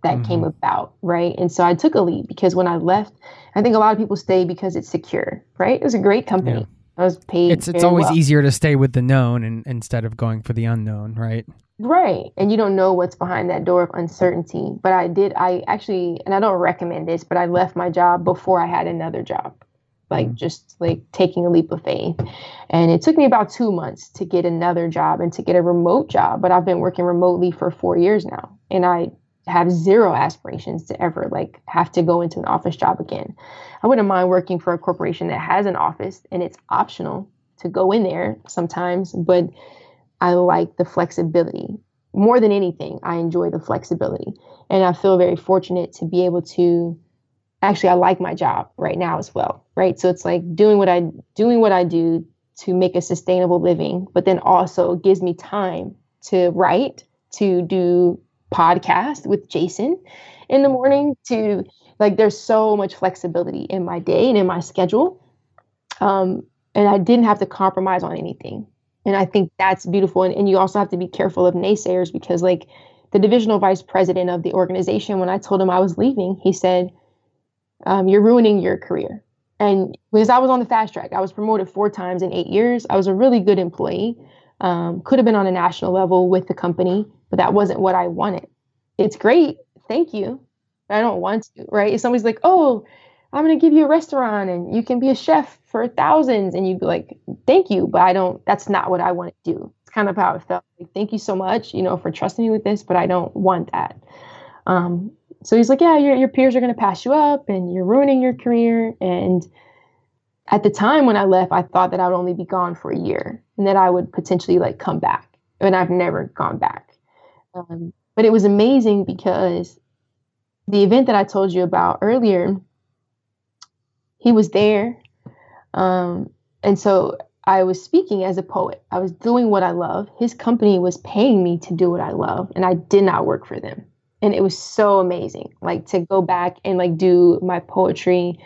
that came mm-hmm. about, right? And so I took a leap because when I left, I think a lot of people stay because it's secure, right? It was a great company. Yeah. I was paid. It's it's always well. easier to stay with the known and, instead of going for the unknown, right? Right. And you don't know what's behind that door of uncertainty. But I did, I actually, and I don't recommend this, but I left my job before I had another job, like mm. just like taking a leap of faith. And it took me about two months to get another job and to get a remote job. But I've been working remotely for four years now. And I have zero aspirations to ever like have to go into an office job again. I wouldn't mind working for a corporation that has an office and it's optional to go in there sometimes, but I like the flexibility. More than anything, I enjoy the flexibility. And I feel very fortunate to be able to actually I like my job right now as well. Right. So it's like doing what I doing what I do to make a sustainable living, but then also gives me time to write, to do podcast with Jason in the morning, to like there's so much flexibility in my day and in my schedule. Um, and I didn't have to compromise on anything. And I think that's beautiful. And, and you also have to be careful of naysayers because, like, the divisional vice president of the organization, when I told him I was leaving, he said, um, You're ruining your career. And because I was on the fast track, I was promoted four times in eight years. I was a really good employee. Um, could have been on a national level with the company, but that wasn't what I wanted. It's great. Thank you. But I don't want to, right? If somebody's like, oh, I'm going to give you a restaurant and you can be a chef for thousands. And you'd be like, thank you. But I don't, that's not what I want to do. It's kind of how it felt. Like, thank you so much, you know, for trusting me with this, but I don't want that. Um, so he's like, yeah, your, your peers are going to pass you up and you're ruining your career. And at the time when I left, I thought that I would only be gone for a year and that I would potentially like come back. And I've never gone back. Um, but it was amazing because the event that I told you about earlier, he was there. Um, and so I was speaking as a poet. I was doing what I love. His company was paying me to do what I love, and I did not work for them. And it was so amazing, like to go back and like do my poetry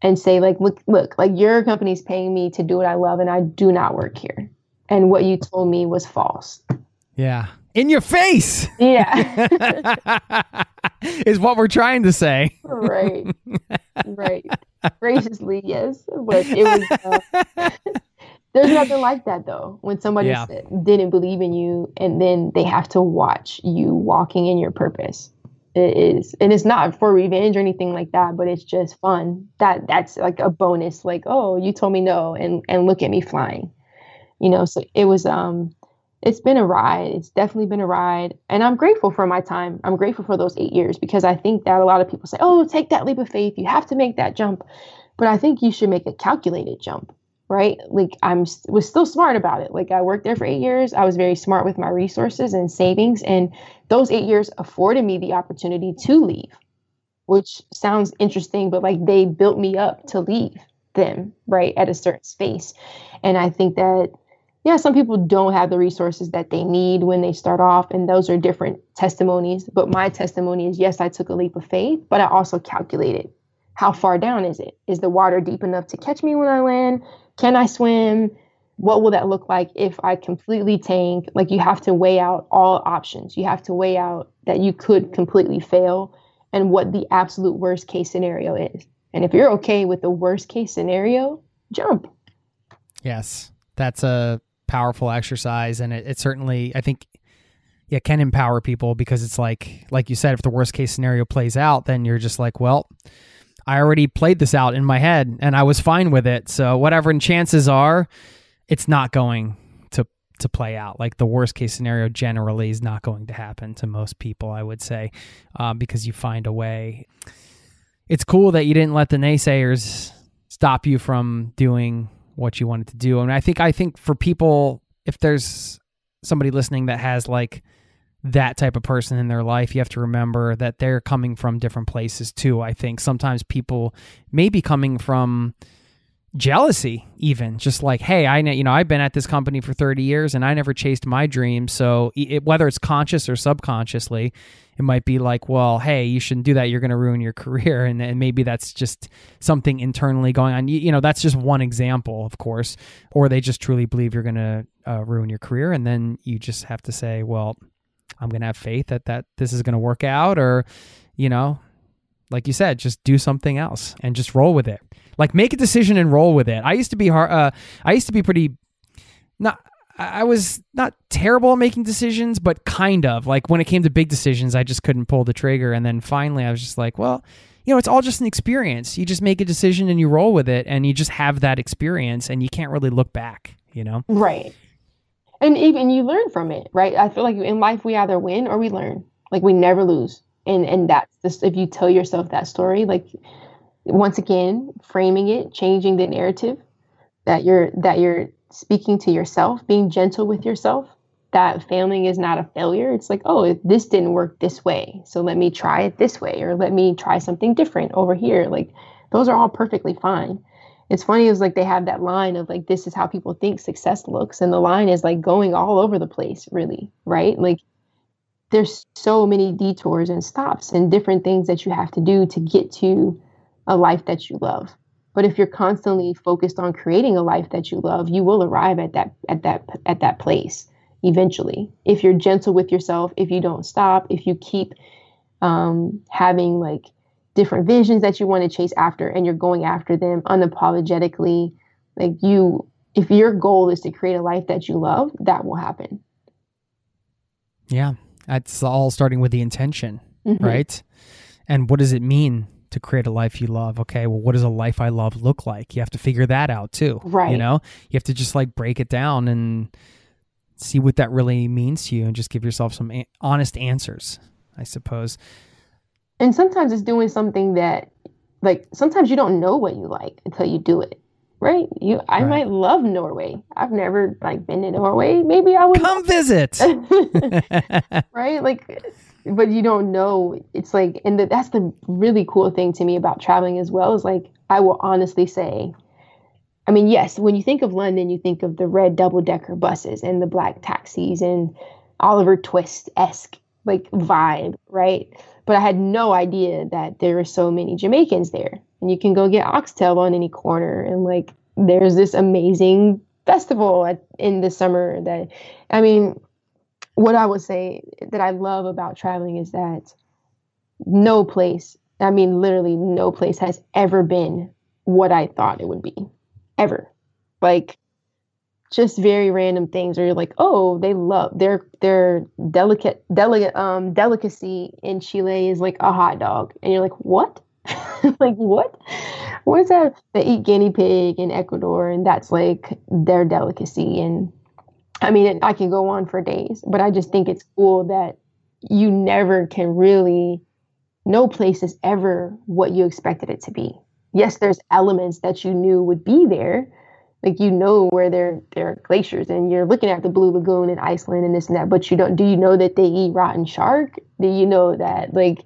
and say, like, look, look, like your company's paying me to do what I love, and I do not work here. And what you told me was false. Yeah. In your face Yeah. is what we're trying to say. right. Right. Graciously, yes. But it was. Uh, there's nothing like that though. When somebody Yeah. said, didn't believe in you, and then they have to watch you walking in your purpose. It is, and it's not for revenge or anything like that, but it's just fun. That that's like a bonus. Like, oh, you told me no, and and look at me flying. You know, so it was. Um, it's been a ride. It's definitely been a ride. And I'm grateful for my time. I'm grateful for those eight years because I think that a lot of people say, oh, take that leap of faith. You have to make that jump. But I think you should make a calculated jump, right? Like I'm was still smart about it. Like I worked there for eight years. I was very smart with my resources and savings. And those eight years afforded me the opportunity to leave, which sounds interesting, but like they built me up to leave them, right, at a certain space. And I think that yeah, some people don't have the resources that they need when they start off, and those are different testimonies. But my testimony is yes, I took a leap of faith, but I also calculated how far down is it? Is the water deep enough to catch me when I land? Can I swim? What will that look like if I completely tank? Like, you have to weigh out all options. You have to weigh out that you could completely fail and what the absolute worst case scenario is. And if you're okay with the worst case scenario, jump. Yes. That's a powerful exercise and it, it certainly I think yeah, can empower people because it's like like you said, if the worst case scenario plays out, then you're just like, well, I already played this out in my head and I was fine with it. So whatever and chances are, it's not going to to play out. Like the worst case scenario generally is not going to happen to most people, I would say, uh, because you find a way. It's cool that you didn't let the naysayers stop you from doing what you wanted to do. And I think I think for people, if there's somebody listening that has like that type of person in their life, you have to remember that they're coming from different places too. I think. Sometimes people may be coming from jealousy even just like hey i you know i've been at this company for 30 years and i never chased my dreams. So it, whether it's conscious or subconsciously it might be like well hey you shouldn't do that. You're going to ruin your career. And, and maybe that's just something internally going on. You, you know that's just one example of course. Or they just truly believe you're going to uh, ruin your career and then you just have to say well I'm going to have faith that that this is going to work out or you know, like you said, just do something else and just roll with it. Like make a decision and roll with it. I used to be hard uh I used to be pretty not I was not terrible at making decisions, but kind of. Like when it came to big decisions, I just couldn't pull the trigger and then finally I was just like, well, you know, it's all just an experience. You just make a decision and you roll with it and you just have that experience and you can't really look back, you know? Right. And even you learn from it, right? I feel like in life we either win or we learn. Like we never lose. And and that's just if you tell yourself that story, like once again, framing it, changing the narrative that you're that you're speaking to yourself, being gentle with yourself, that failing is not a failure. It's like, oh, this didn't work this way. So let me try it this way or let me try something different over here. Like those are all perfectly fine. It's funny is like they have that line of like this is how people think success looks and the line is like going all over the place really, right? Like there's so many detours and stops and different things that you have to do to get to a life that you love. But if you're constantly focused on creating a life that you love, you will arrive at that at that at that place eventually. If you're gentle with yourself, if you don't stop, if you keep um, having like different visions that you want to chase after and you're going after them unapologetically, like you, if your goal is to create a life that you love, that will happen. Yeah. That's all starting with the intention, mm-hmm. right? And what does it mean to create a life you love? Okay, well, what does a life I love look like? You have to figure that out too. Right. You know, you have to just like break it down and see what that really means to you and just give yourself some a- honest answers, I suppose. And sometimes it's doing something that, like, sometimes you don't know what you like until you do it. Right? You, I right. might love Norway. I've never like been to Norway. Maybe I would come visit. right? Like, but you don't know. It's like, and the, that's the really cool thing to me about traveling as well. Is like, I will honestly say, I mean, yes, when you think of London, you think of the red double decker buses and the black taxis and Oliver Twist esque like vibe, right? But I had no idea that there were so many Jamaicans there. And you can go get oxtail on any corner. And like, there's this amazing festival at, in the summer that, I mean, what I would say that I love about traveling is that no place, I mean, literally no place has ever been what I thought it would be ever. Like just very random things where you're like, oh, they love their their delicate delicate um delicacy in Chile is like a hot dog. And you're like, what? like what? What's that? They eat guinea pig in Ecuador and that's like their delicacy. And I mean I can go on for days, but I just think it's cool that you never can really no place is ever what you expected it to be yes, there's elements that you knew would be there. Like you know where there there are glaciers and you're looking at the Blue Lagoon in Iceland and this and that, but you don't do you know that they eat rotten shark? Do you know that? Like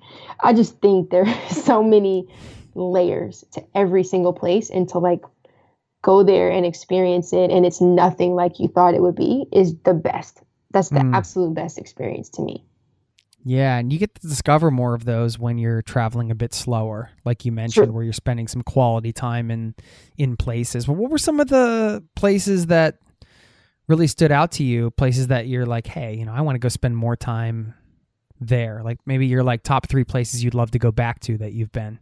I just think there's so many layers to every single place and to like go there and experience it and it's nothing like you thought it would be is the best. That's the mm. absolute best experience to me. Yeah, and you get to discover more of those when you're traveling a bit slower, like you mentioned, sure. where you're spending some quality time in in places. Well, what were some of the places that really stood out to you? Places that you're like, hey, you know, I want to go spend more time there. Like maybe you're like top three places you'd love to go back to that you've been.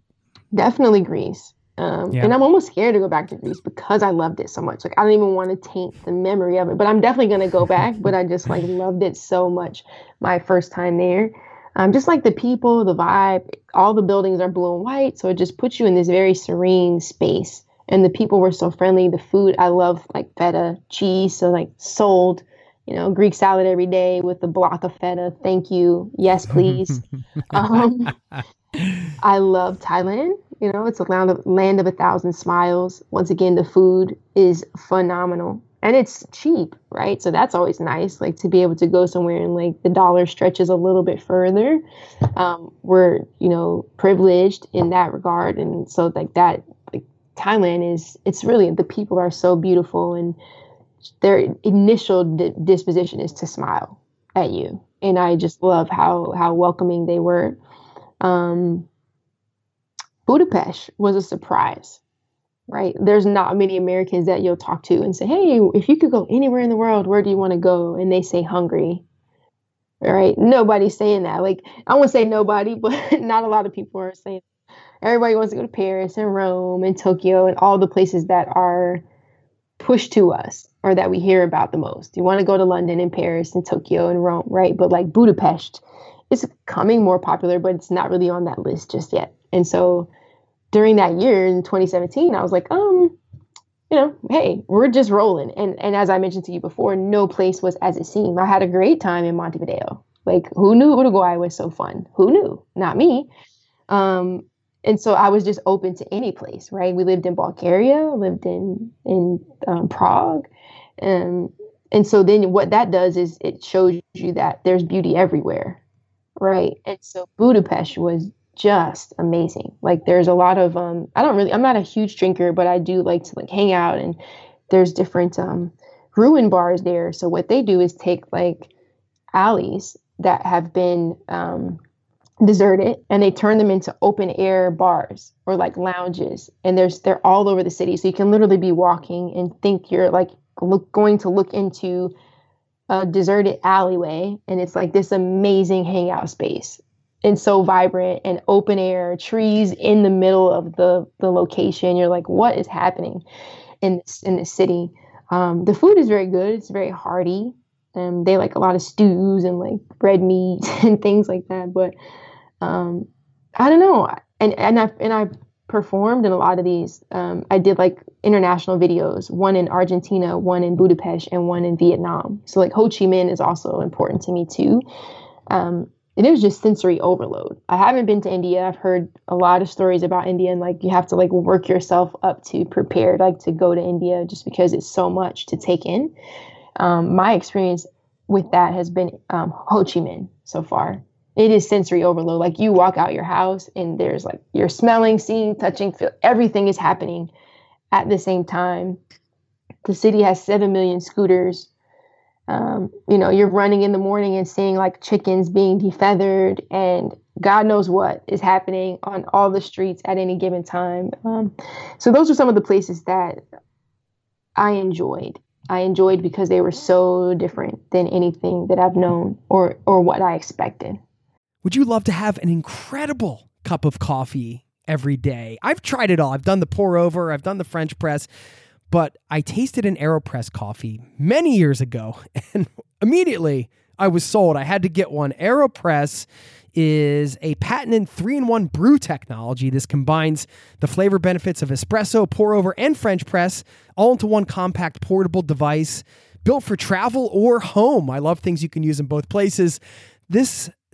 Definitely Greece. Um, yeah. And I'm almost scared to go back to Greece because I loved it so much. Like I don't even want to taint the memory of it, but I'm definitely gonna go back. but I just like loved it so much my first time there. Um, just like the people, the vibe, all the buildings are blue and white, so it just puts you in this very serene space. And the people were so friendly. The food, I love like feta cheese, so like sold, you know, Greek salad every day with the block of feta. Thank you. Yes, please. um, I love Thailand. You know, it's a land of, land of a thousand smiles. Once again, the food is phenomenal and it's cheap, right? So that's always nice, like to be able to go somewhere and like the dollar stretches a little bit further. Um, we're, you know, privileged in that regard. And so, like, that, like, Thailand is, it's really, the people are so beautiful and their initial disposition is to smile at you. And I just love how, how welcoming they were. Um, Budapest was a surprise, right? There's not many Americans that you'll talk to and say, hey, if you could go anywhere in the world, where do you want to go? And they say Hungary. All right. Nobody's saying that. Like, I won't say nobody, but not a lot of people are saying everybody wants to go to Paris and Rome and Tokyo and all the places that are pushed to us or that we hear about the most. You want to go to London and Paris and Tokyo and Rome, right? But like Budapest is becoming more popular, but it's not really on that list just yet. And so during that year in 2017, I was like, um, you know, hey, we're just rolling. And and as I mentioned to you before, no place was as it seemed. I had a great time in Montevideo. Like, who knew Uruguay was so fun? Who knew? Not me. Um, and so I was just open to any place, right? We lived in Bulgaria, lived in in um, Prague, and and so then what that does is it shows you that there's beauty everywhere, right? And so Budapest was just amazing. Like there's a lot of um I don't really I'm not a huge drinker, but I do like to like hang out and there's different um ruin bars there. So what they do is take like alleys that have been um deserted and they turn them into open air bars or like lounges and there's they're all over the city so you can literally be walking and think you're like look going to look into a deserted alleyway and it's like this amazing hangout space and so vibrant and open air, trees in the middle of the the location. You're like, what is happening in this, in the city? Um, the food is very good. It's very hearty. and they like a lot of stews and like red meat and things like that. But um, I don't know. And and I and I performed in a lot of these. Um, I did like international videos, one in Argentina, one in Budapest, and one in Vietnam. So like Ho Chi Minh is also important to me too. Um, and it was just sensory overload. I haven't been to India. I've heard a lot of stories about India and like you have to like work yourself up to prepare like to go to India just because it's so much to take in. Um, my experience with that has been um, Ho Chi Minh so far. It is sensory overload. Like you walk out your house and there's like you're smelling, seeing, touching, feel, everything is happening at the same time. The city has 7 million scooters um, you know, you're running in the morning and seeing like chickens being defeathered and God knows what is happening on all the streets at any given time. Um, so those are some of the places that I enjoyed. I enjoyed because they were so different than anything that I've known or or what I expected. Would you love to have an incredible cup of coffee every day? I've tried it all. I've done the pour over, I've done the French press but I tasted an AeroPress coffee many years ago and immediately I was sold. I had to get one. AeroPress is a patented three in one brew technology. This combines the flavor benefits of espresso, pour over, and French press all into one compact portable device built for travel or home. I love things you can use in both places. This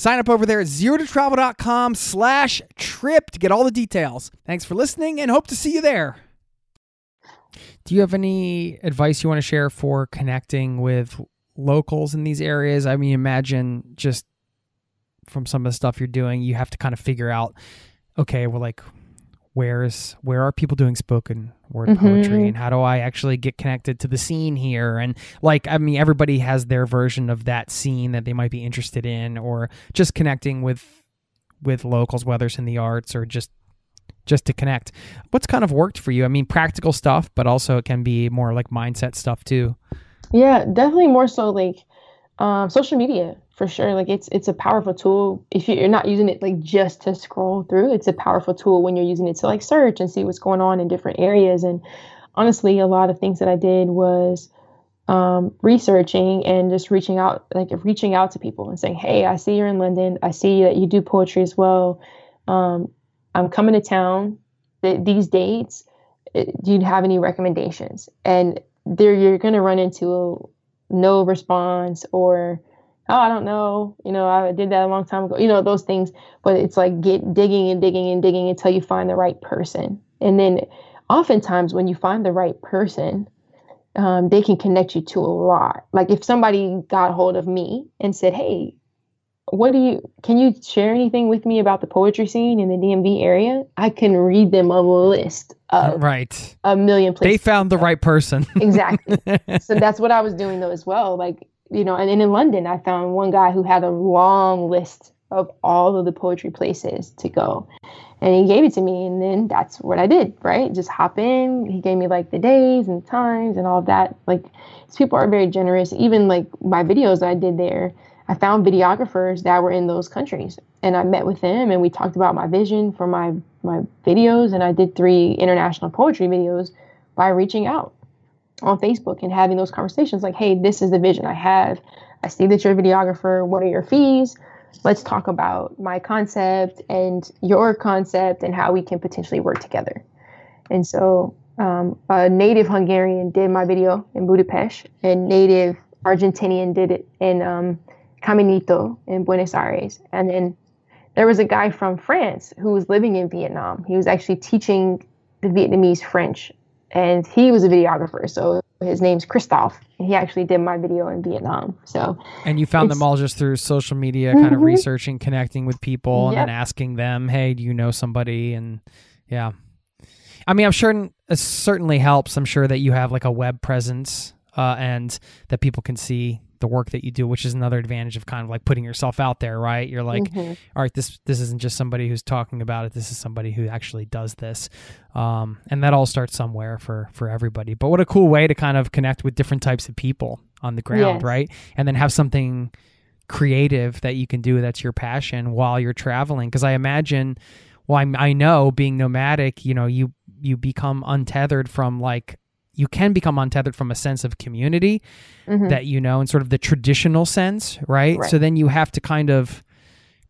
Sign up over there at zerototravel.com slash trip to get all the details. Thanks for listening and hope to see you there. Do you have any advice you want to share for connecting with locals in these areas? I mean, imagine just from some of the stuff you're doing, you have to kind of figure out, okay, well, like, where's where are people doing spoken word mm-hmm. poetry? And how do I actually get connected to the scene here? And like I mean everybody has their version of that scene that they might be interested in or just connecting with with locals whether it's in the arts or just just to connect. What's kind of worked for you? I mean practical stuff but also it can be more like mindset stuff too. Yeah definitely more so like um, social media for sure. Like it's it's a powerful tool. If you're not using it like just to scroll through, it's a powerful tool when you're using it to like search and see what's going on in different areas. And honestly, a lot of things that I did was um, researching and just reaching out, like reaching out to people and saying, "Hey, I see you're in London. I see that you do poetry as well. Um, I'm coming to town th- these dates. Uh, do you have any recommendations?" And there, you're going to run into no response or oh i don't know you know i did that a long time ago you know those things but it's like get digging and digging and digging until you find the right person and then oftentimes when you find the right person um, they can connect you to a lot like if somebody got hold of me and said hey what do you can you share anything with me about the poetry scene in the DMV area? I can read them a list of right a million places. They found the right person. exactly. So that's what I was doing though as well. Like, you know, and, and in London I found one guy who had a long list of all of the poetry places to go. And he gave it to me and then that's what I did, right? Just hop in. He gave me like the days and times and all of that. Like people are very generous. Even like my videos I did there I found videographers that were in those countries and I met with them and we talked about my vision for my my videos and I did three international poetry videos by reaching out on Facebook and having those conversations like, hey, this is the vision I have. I see that you're a videographer. What are your fees? Let's talk about my concept and your concept and how we can potentially work together. And so um, a native Hungarian did my video in Budapest, and native Argentinian did it in um, Caminito in Buenos Aires. And then there was a guy from France who was living in Vietnam. He was actually teaching the Vietnamese French, and he was a videographer. So his name's Christoph. He actually did my video in Vietnam. So and you found them all just through social media, kind mm-hmm. of researching, connecting with people, and then asking them, "Hey, do you know somebody?" And yeah, I mean, I'm sure it certainly helps. I'm sure that you have like a web presence uh, and that people can see the work that you do, which is another advantage of kind of like putting yourself out there, right? You're like, mm-hmm. all right, this this isn't just somebody who's talking about it. This is somebody who actually does this, um, and that all starts somewhere for for everybody. But what a cool way to kind of connect with different types of people on the ground, yes. right? And then have something creative that you can do that's your passion while you're traveling. Because I imagine, well, I, I know being nomadic, you know, you you become untethered from like you can become untethered from a sense of community mm-hmm. that you know in sort of the traditional sense right? right? so then you have to kind of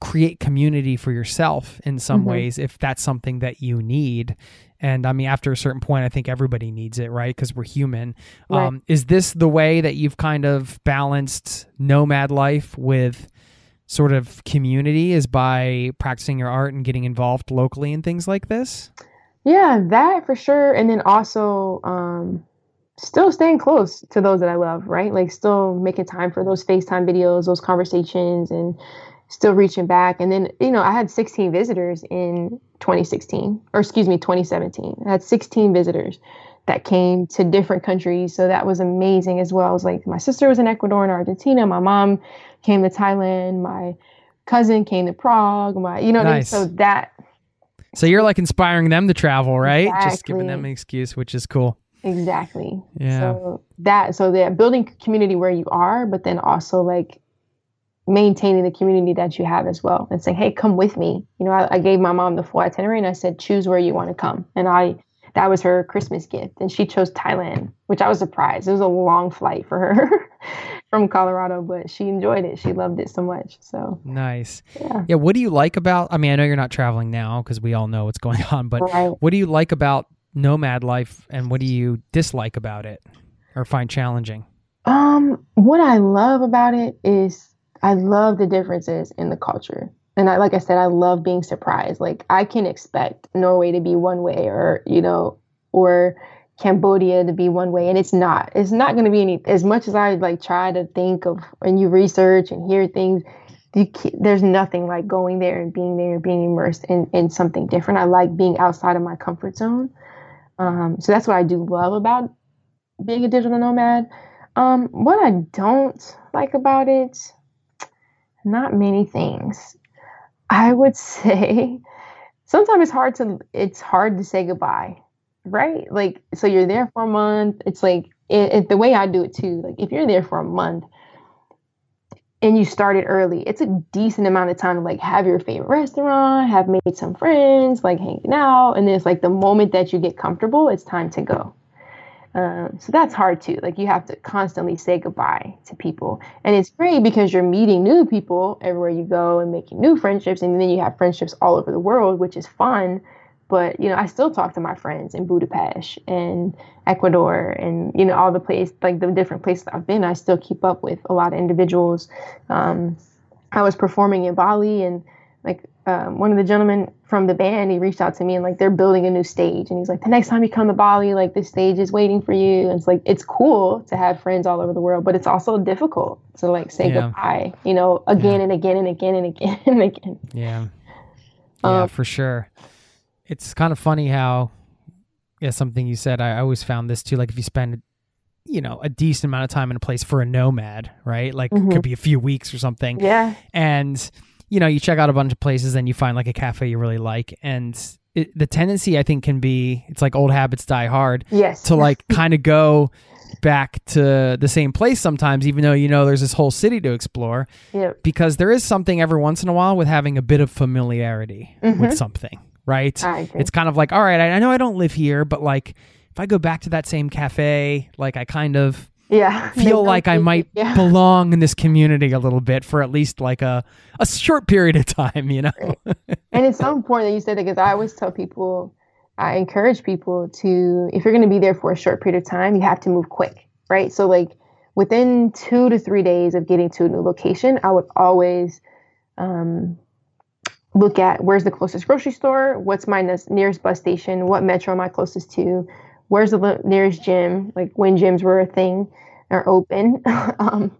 create community for yourself in some mm-hmm. ways if that's something that you need and i mean after a certain point i think everybody needs it right because we're human right. um, is this the way that you've kind of balanced nomad life with sort of community is by practicing your art and getting involved locally in things like this yeah, that for sure. And then also, um, still staying close to those that I love, right? Like still making time for those FaceTime videos, those conversations, and still reaching back. And then, you know, I had 16 visitors in 2016, or excuse me, 2017. I had 16 visitors that came to different countries. So that was amazing as well. I was like, my sister was in Ecuador and Argentina. My mom came to Thailand. My cousin came to Prague. My, you know, nice. I mean? so that so you're like inspiring them to travel, right? Exactly. Just giving them an excuse, which is cool. Exactly. Yeah. So that so that building community where you are, but then also like maintaining the community that you have as well and saying, Hey, come with me. You know, I, I gave my mom the full itinerary and I said, choose where you want to come. And I that was her Christmas gift. And she chose Thailand, which I was surprised. It was a long flight for her from Colorado, but she enjoyed it. She loved it so much. So nice. Yeah. Yeah. What do you like about? I mean, I know you're not traveling now because we all know what's going on, but right. what do you like about nomad life, and what do you dislike about it, or find challenging? Um, what I love about it is I love the differences in the culture. And I, like I said, I love being surprised. Like I can expect Norway to be one way, or you know, or Cambodia to be one way and it's not. It's not going to be any as much as I like try to think of and you research and hear things there's nothing like going there and being there and being immersed in, in something different. I like being outside of my comfort zone. Um, so that's what I do love about being a digital nomad. Um, what I don't like about it, not many things. I would say sometimes it's hard to it's hard to say goodbye right? Like, so you're there for a month. It's like it, it, the way I do it too. Like, if you're there for a month, and you started early, it's a decent amount of time to like have your favorite restaurant, have made some friends, like hanging out, and then it's like the moment that you get comfortable, it's time to go. Um, so that's hard too. Like you have to constantly say goodbye to people, and it's great because you're meeting new people everywhere you go and making new friendships, and then you have friendships all over the world, which is fun. But you know, I still talk to my friends in Budapest and Ecuador, and you know, all the places like the different places I've been. I still keep up with a lot of individuals. Um, I was performing in Bali, and like um, one of the gentlemen from the band, he reached out to me and like they're building a new stage, and he's like, the next time you come to Bali, like this stage is waiting for you. And it's like it's cool to have friends all over the world, but it's also difficult to like say Yeah. goodbye, you know, again and again and again and again and again. Yeah. Yeah, Um, for sure. It's kind of funny how, yeah, something you said. I always found this too. Like if you spend, you know, a decent amount of time in a place for a nomad, right? Like it could be a few weeks or something. Mm-hmm. Yeah, and you know you check out a bunch of places and you find like a cafe you really like and it, the tendency i think can be it's like old habits die hard yes, to like kind of go back to the same place sometimes even though you know there's this whole city to explore yeah, because there is something every once in a while with having a bit of familiarity with something right it's kind of like all right I, know i don't live here but like if i go back to that same cafe like i kind of yeah. Feel like I might yeah. belong in this community a little bit for at least like a, a short period of time, you know? and it's so important that you said that because I always tell people, I encourage people to, if you're going to be there for a short period of time, you have to move quick, right? So, like within two to three days of getting to a new location, I would always um, look at where's the closest grocery store, what's my nearest bus station, what metro am I closest to, where's the nearest gym, like when gyms were a thing or open. um,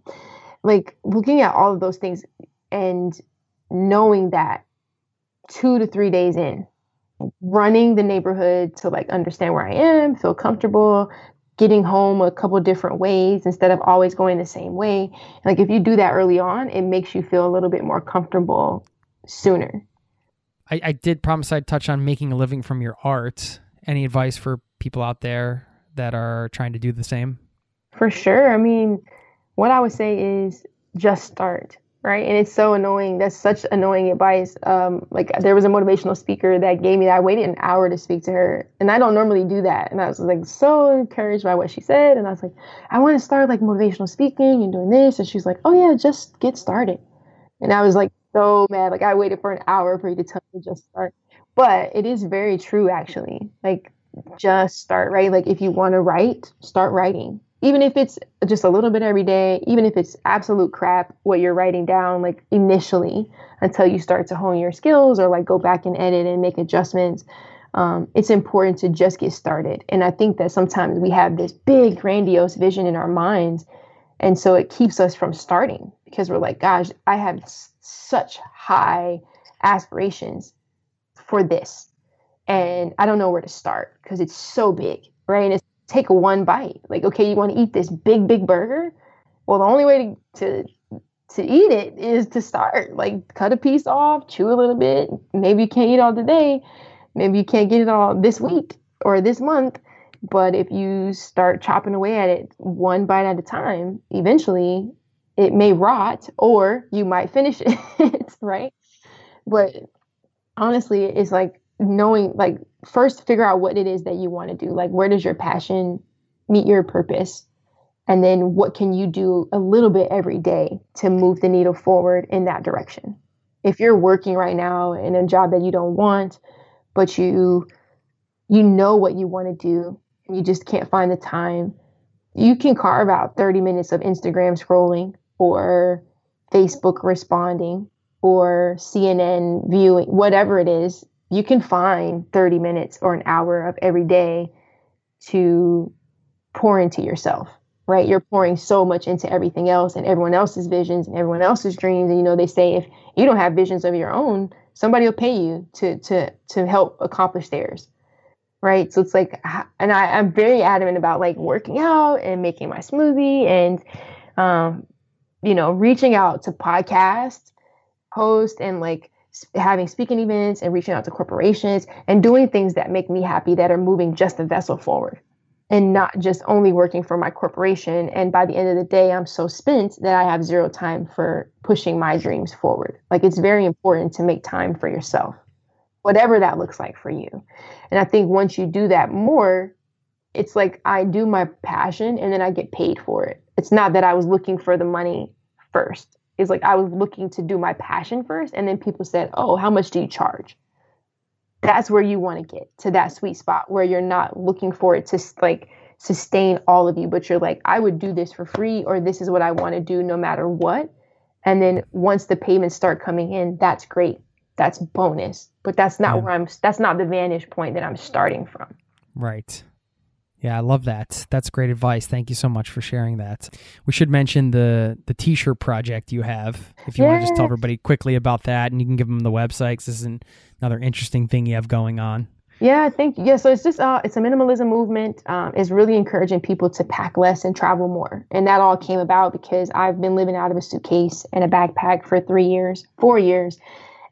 like looking at all of those things and knowing that two to three days in, running the neighborhood to like understand where I am, feel comfortable, getting home a couple different ways instead of always going the same way. Like if you do that early on, it makes you feel a little bit more comfortable sooner. I, I did promise I'd touch on making a living from your art. Any advice for people out there that are trying to do the same? For sure. I mean, what I would say is just start, right? And it's so annoying. That's such annoying advice. Um, like there was a motivational speaker that gave me that. I waited an hour to speak to her, and I don't normally do that. And I was like so encouraged by what she said, and I was like, I want to start like motivational speaking and doing this, and she's like, Oh yeah, just get started. And I was like so mad. Like I waited for an hour for you to tell me to just start. But it is very true, actually. Like just start, right? Like if you want to write, start writing even if it's just a little bit every day, even if it's absolute crap what you're writing down, like initially until you start to hone your skills or like go back and edit and make adjustments, um, it's important to just get started. And I think that sometimes we have this big, grandiose vision in our minds. And so it keeps us from starting because we're like, gosh, I have such high aspirations for this. And I don't know where to start because it's so big, right? And it's take one bite. Like, okay, you want to eat this big, big burger? Well, the only way to, to to eat it is to start. Like, cut a piece off, chew a little bit. Maybe you can't eat all today. Maybe you can't get it all this week or this month. But if you start chopping away at it one bite at a time, eventually it may rot or you might finish it, right? But honestly, it's like knowing, like, first figure out what it is that you want to do. Like, where does your passion meet your purpose? And then what can you do a little bit every day to move the needle forward in that direction? If you're working right now in a job that you don't want, but you you know what you want to do and you just can't find the time, you can carve out 30 minutes of Instagram scrolling or Facebook responding or CNN viewing, whatever it is, you can find 30 minutes or an hour of every day to pour into yourself, right? You're pouring so much into everything else and everyone else's visions and everyone else's dreams. And you know, they say if you don't have visions of your own, somebody will pay you to to to help accomplish theirs. Right. So it's like and I, I'm very adamant about like working out and making my smoothie and um, you know, reaching out to podcast hosts and like having speaking events and reaching out to corporations and doing things that make me happy that are moving just the vessel forward and not just only working for my corporation. And by the end of the day, I'm so spent that I have zero time for pushing my dreams forward. Like it's very important to make time for yourself, whatever that looks like for you. And I think once you do that more, it's like I do my passion and then I get paid for it. It's not that I was looking for the money first. It's like I was looking to do my passion first. And then people said, Oh, how much do you charge? that's where you want to get to that sweet spot where you're not looking for it to like sustain all of you, but you're like, I would do this for free, or this is what I want to do no matter what. And then once the payments start coming in, that's great. That's bonus. But that's not Yeah. where I'm that's not the vantage point that I'm starting from. Right. Yeah, I love that. That's great advice. Thank you so much for sharing that. We should mention the the t-shirt project you have. If you want to just tell everybody quickly about that, and you can give them the website. 'cause this is an, another interesting thing you have going on. Yeah, thank you. Yeah, so it's just uh, it's a minimalism movement. Um, it's really encouraging people to pack less and travel more, and that all came about because I've been living out of a suitcase and a backpack for three years, four years,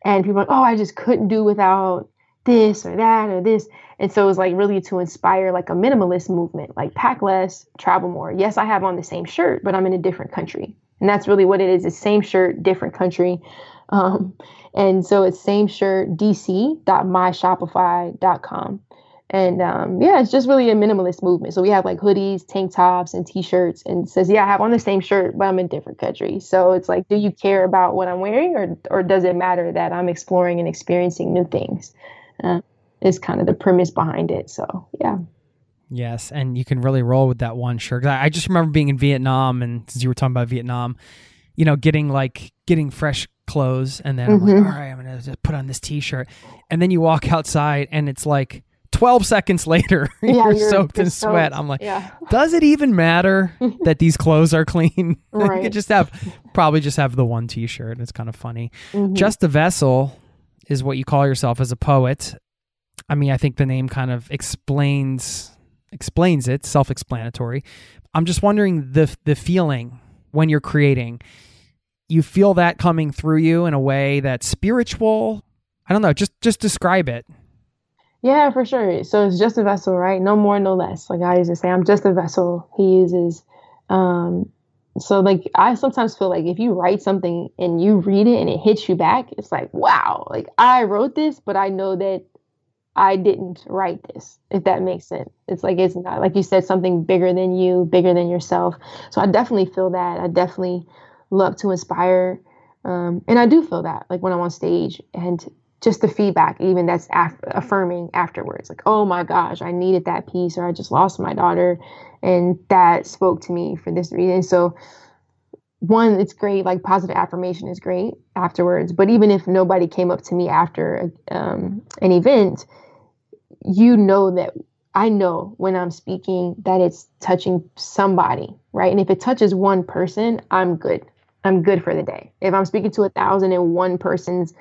and people are like, oh, I just couldn't do without this or that or this, and so it was like really to inspire like a minimalist movement, like pack less, travel more. Yes, I have on the same shirt, but I'm in a different country, and that's really what it is: the same shirt, different country. Um, and so it's same shirt dc.myshopify.com. And um, yeah, it's just really a minimalist movement. So we have like hoodies, tank tops, and t-shirts, and says, yeah, I have on the same shirt, but I'm in different country. So it's like, do you care about what I'm wearing, or or does it matter that I'm exploring and experiencing new things? Uh, is kind of the premise behind it. So yeah. Yes, and you can really roll with that one shirt. I, just remember being in Vietnam, and since you were talking about Vietnam, you know, getting like getting fresh clothes, and then I'm like, Mhm. all right, I'm gonna just put on this T-shirt, and then you walk outside, and it's like 12 seconds later, Yeah, you're, you're- soaked you're in sweat. soaked. I'm like, Yeah. does it even matter that these clothes are clean? you Right. could just have probably just have the one T-shirt. It's kind of funny. Mhm. Just a vessel is what you call yourself as a poet. I mean, I think the name kind of explains explains it, self-explanatory. I'm just wondering the the feeling when you're creating. You feel that coming through you in a way that's spiritual. I don't know, just just describe it. Yeah, for sure. So it's just a vessel, right? No more, no less. Like I used to say, I'm just a vessel. He uses. Um, so like I sometimes feel like if you write something and you read it and it hits you back, it's like wow, like I wrote this, but I know that I didn't write this. If that makes sense, it's like it's not like you said something bigger than you, bigger than yourself. So I definitely feel that. I definitely love to inspire, um, and I do feel that like when I'm on stage and just the feedback, even that's af- affirming afterwards, like, oh my gosh, I needed that piece, or I just lost my daughter, and that spoke to me for this reason. So, one, it's great, like positive affirmation is great afterwards. But even if nobody came up to me after um, an event, you know that I know when I'm speaking that it's touching somebody, right? And if it touches one person, I'm good. I'm good for the day. If I'm speaking to a thousand and one person's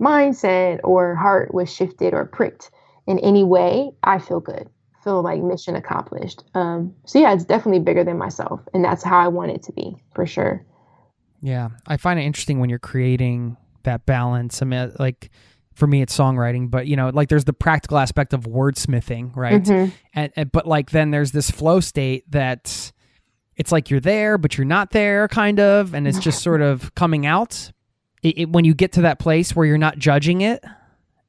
mindset or heart was shifted or pricked in any way, I feel good. Feel like mission accomplished. Um, so yeah, it's definitely bigger than myself, and that's how I want it to be for sure. Yeah, I find it interesting when you're creating that balance. I mean, like for me, it's songwriting, but you know, like there's the practical aspect of wordsmithing, right? Mhm. And, and but like then there's this flow state that it's like you're there, but you're not there, kind of, and it's just sort of coming out. It, it, when you get to that place where you're not judging it,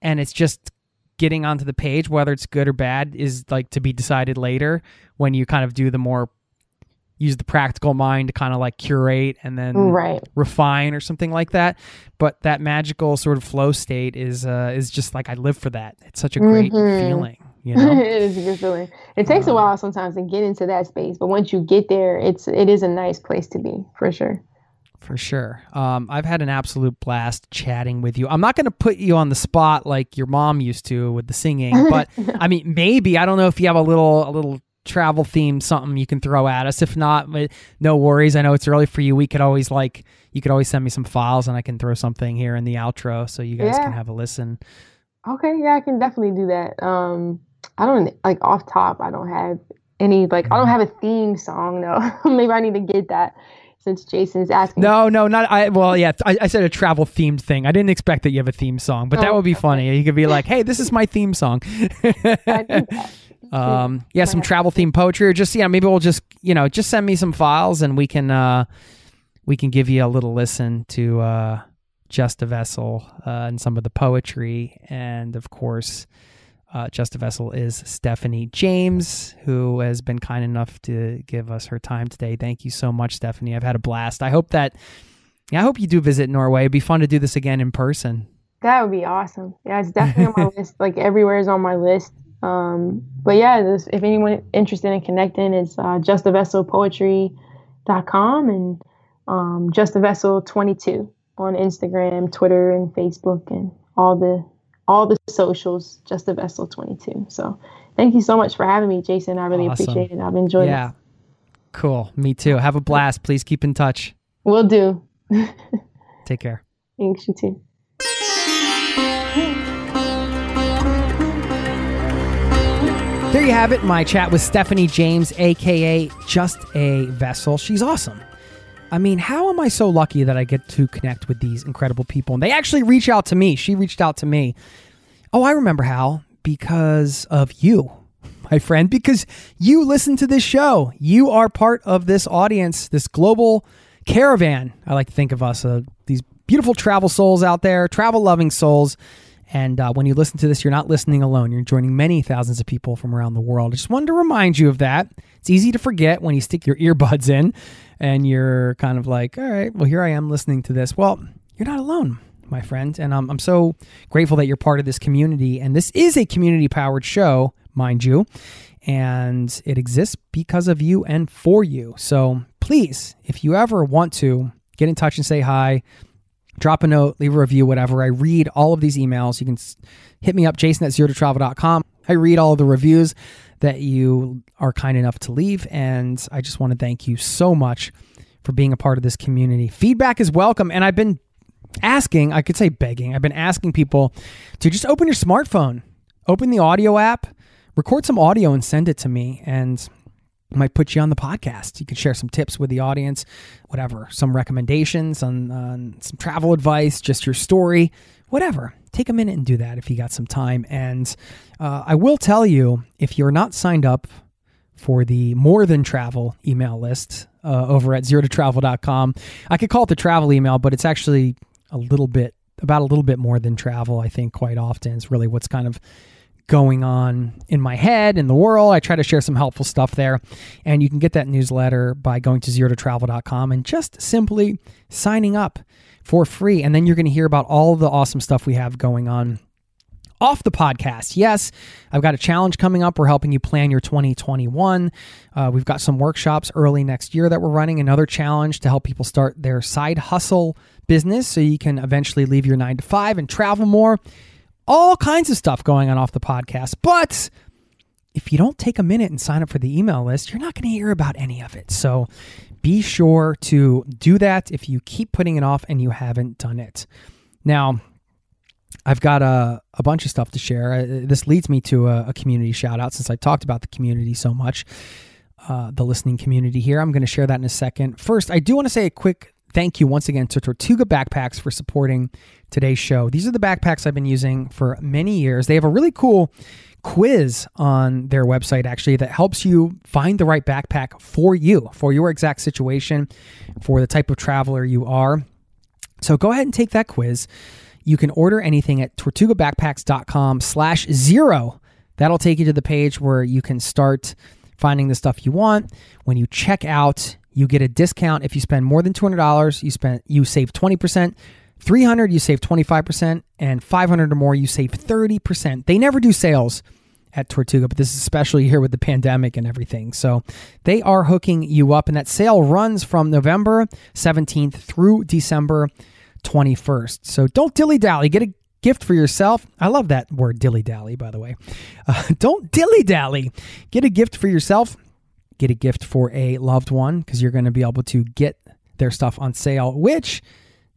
and it's just getting onto the page, whether it's good or bad, is like to be decided later. When you kind of do the more use the practical mind to kind of like curate and then Right. refine or something like that. But that magical sort of flow state is uh, is just like I live for that. It's such a great Mhm. feeling, you know. it is a good feeling. It takes a Um, while sometimes to get into that space, but once you get there, it's it is a nice place to be for sure. For sure. Um, I've had an absolute blast chatting with you. I'm not going to put you on the spot like your mom used to with the singing, but I mean, maybe I don't know if you have a little a little travel theme something you can throw at us. If not, no worries. I know it's early for you. We could always like you could always send me some files and I can throw something here in the outro so you guys Yeah. can have a listen. Okay, yeah, I can definitely do that. Um, I don't like off top. I don't have any like I don't have a theme song though. Maybe I need to get that since Jason's asking. No, no, not I. Well, yeah, I, I said a travel themed thing. I didn't expect that you have a theme song, but that Oh, would be okay. funny. You could be like, "Hey, this is my theme song." I that. Um, yeah, some travel themed poetry, or just yeah, maybe we'll just you know just send me some files and we can uh, we can give you a little listen to uh, Just a Vessel uh, and some of the poetry, and of course, uh, Just a Vessel is Stephanie James, who has been kind enough to give us her time today. Thank you so much, Stephanie. I've had a blast. I hope that yeah, I hope you do visit Norway. It'd be fun to do this again in person. That would be awesome. Yeah, it's definitely on my list. Like everywhere is on my list. Um, but yeah, this, if anyone interested in connecting, it's uh, justavesselpoetry.com and um, vessel 22 on Instagram, Twitter, and Facebook, and all the all the socials. Just a vessel 22. So thank you so much for having me, Jason. I really Awesome. appreciate it. I've enjoyed Yeah. it. Yeah, cool. Me too. Have a blast. Please keep in touch. We'll do. Take care. Thanks you too. There you have it. My chat with Stephanie James, aka Just a Vessel. She's awesome. I mean, how am I so lucky that I get to connect with these incredible people? And they actually reach out to me. She reached out to me. Oh, I remember how. Because of you, my friend. Because you listen to this show. You are part of this audience, this global caravan. I like to think of us, uh, these beautiful travel souls out there, travel loving souls. And uh, when you listen to this, you're not listening alone. You're joining many thousands of people from around the world. I just wanted to remind you of that. It's easy to forget when you stick your earbuds in and you're kind of like, all right, well, here I am listening to this. Well, you're not alone, my friend. And um, I'm so grateful that you're part of this community. And this is a community powered show, mind you. And it exists because of you and for you. So please, if you ever want to, get in touch and say hi drop a note, leave a review, whatever. I read all of these emails. You can hit me up, jason at zero to travel.com. I read all of the reviews that you are kind enough to leave. And I just want to thank you so much for being a part of this community. Feedback is welcome. And I've been asking, I could say begging, I've been asking people to just open your smartphone, open the audio app, record some audio and send it to me. And might put you on the podcast. You can share some tips with the audience, whatever, some recommendations on, on some travel advice, just your story, whatever. Take a minute and do that if you got some time. And uh, I will tell you if you're not signed up for the more than travel email list uh, over at zero to travel.com, I could call it the travel email, but it's actually a little bit about a little bit more than travel, I think, quite often. It's really what's kind of going on in my head, in the world. I try to share some helpful stuff there. And you can get that newsletter by going to zero and just simply signing up for free. And then you're going to hear about all the awesome stuff we have going on off the podcast. Yes, I've got a challenge coming up. We're helping you plan your 2021. Uh, we've got some workshops early next year that we're running. Another challenge to help people start their side hustle business so you can eventually leave your nine to five and travel more. All kinds of stuff going on off the podcast. But if you don't take a minute and sign up for the email list, you're not going to hear about any of it. So be sure to do that if you keep putting it off and you haven't done it. Now, I've got a, a bunch of stuff to share. Uh, this leads me to a, a community shout out since I talked about the community so much, uh, the listening community here. I'm going to share that in a second. First, I do want to say a quick thank you once again to Tortuga Backpacks for supporting today's show. These are the backpacks I've been using for many years. They have a really cool quiz on their website actually that helps you find the right backpack for you, for your exact situation, for the type of traveler you are. So go ahead and take that quiz. You can order anything at tortugabackpacks.com slash zero. That'll take you to the page where you can start finding the stuff you want. When you check out, you get a discount. If you spend more than $200, you spend you save 20%. 300 you save 25% and 500 or more you save 30%. They never do sales at Tortuga, but this is especially here with the pandemic and everything. So they are hooking you up and that sale runs from November 17th through December 21st. So don't dilly dally. Get a gift for yourself. I love that word dilly dally, by the way. Uh, don't dilly dally. Get a gift for yourself. Get a gift for a loved one because you're going to be able to get their stuff on sale, which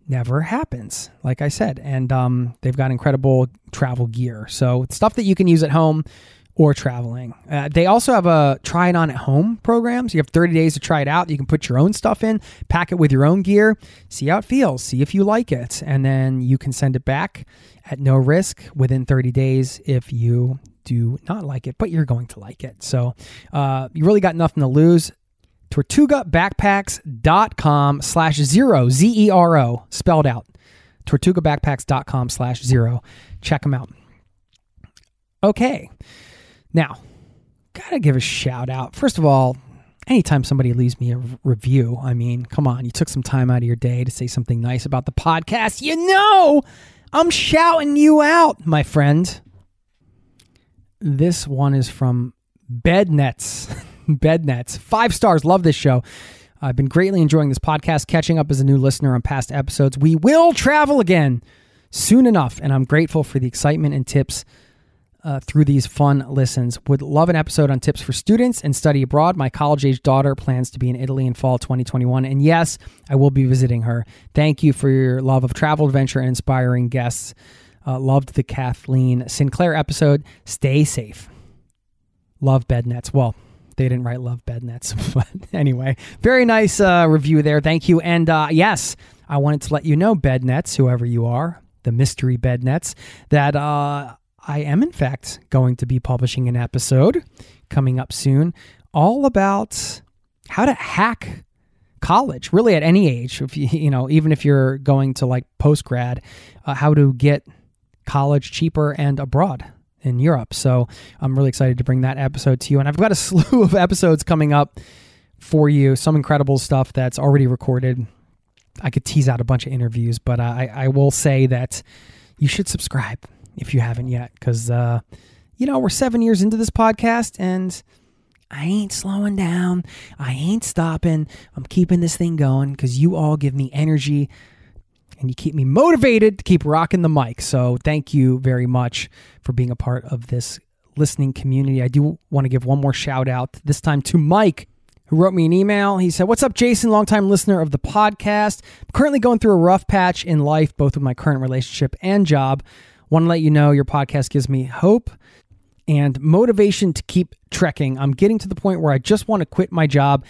never happens, like I said. And um, they've got incredible travel gear. So stuff that you can use at home or traveling. Uh, they also have a try it on at home program. So you have 30 days to try it out. You can put your own stuff in, pack it with your own gear, see how it feels, see if you like it. And then you can send it back at no risk within 30 days if you do not like it, but you're going to like it. So uh, you really got nothing to lose. TortugaBackpacks.com slash zero, Z E R O, spelled out. TortugaBackpacks.com slash zero. Check them out. Okay. Now, gotta give a shout out. First of all, anytime somebody leaves me a review, I mean, come on, you took some time out of your day to say something nice about the podcast. You know, I'm shouting you out, my friend. This one is from Bednets. Bednets. Five stars. Love this show. I've been greatly enjoying this podcast, catching up as a new listener on past episodes. We will travel again soon enough, and I'm grateful for the excitement and tips uh, through these fun listens. Would love an episode on tips for students and study abroad. My college age daughter plans to be in Italy in fall 2021. And yes, I will be visiting her. Thank you for your love of travel, adventure, and inspiring guests. Uh, loved the Kathleen Sinclair episode. Stay safe. Love bed nets. Well, they didn't write love bed nets, but anyway, very nice uh, review there. Thank you. And uh, yes, I wanted to let you know, bed nets, whoever you are, the mystery bed nets, that uh, I am in fact going to be publishing an episode coming up soon, all about how to hack college, really at any age. If you you know, even if you're going to like post grad, uh, how to get college cheaper and abroad in Europe. So I'm really excited to bring that episode to you. And I've got a slew of episodes coming up for you, some incredible stuff that's already recorded. I could tease out a bunch of interviews, but I, I will say that you should subscribe if you haven't yet, because, uh, you know, we're seven years into this podcast and I ain't slowing down. I ain't stopping. I'm keeping this thing going because you all give me energy and you keep me motivated to keep rocking the mic. So thank you very much for being a part of this listening community. I do want to give one more shout out, this time to Mike. Who wrote me an email? He said, What's up, Jason? Longtime listener of the podcast. I'm currently going through a rough patch in life, both with my current relationship and job. Want to let you know your podcast gives me hope and motivation to keep trekking. I'm getting to the point where I just want to quit my job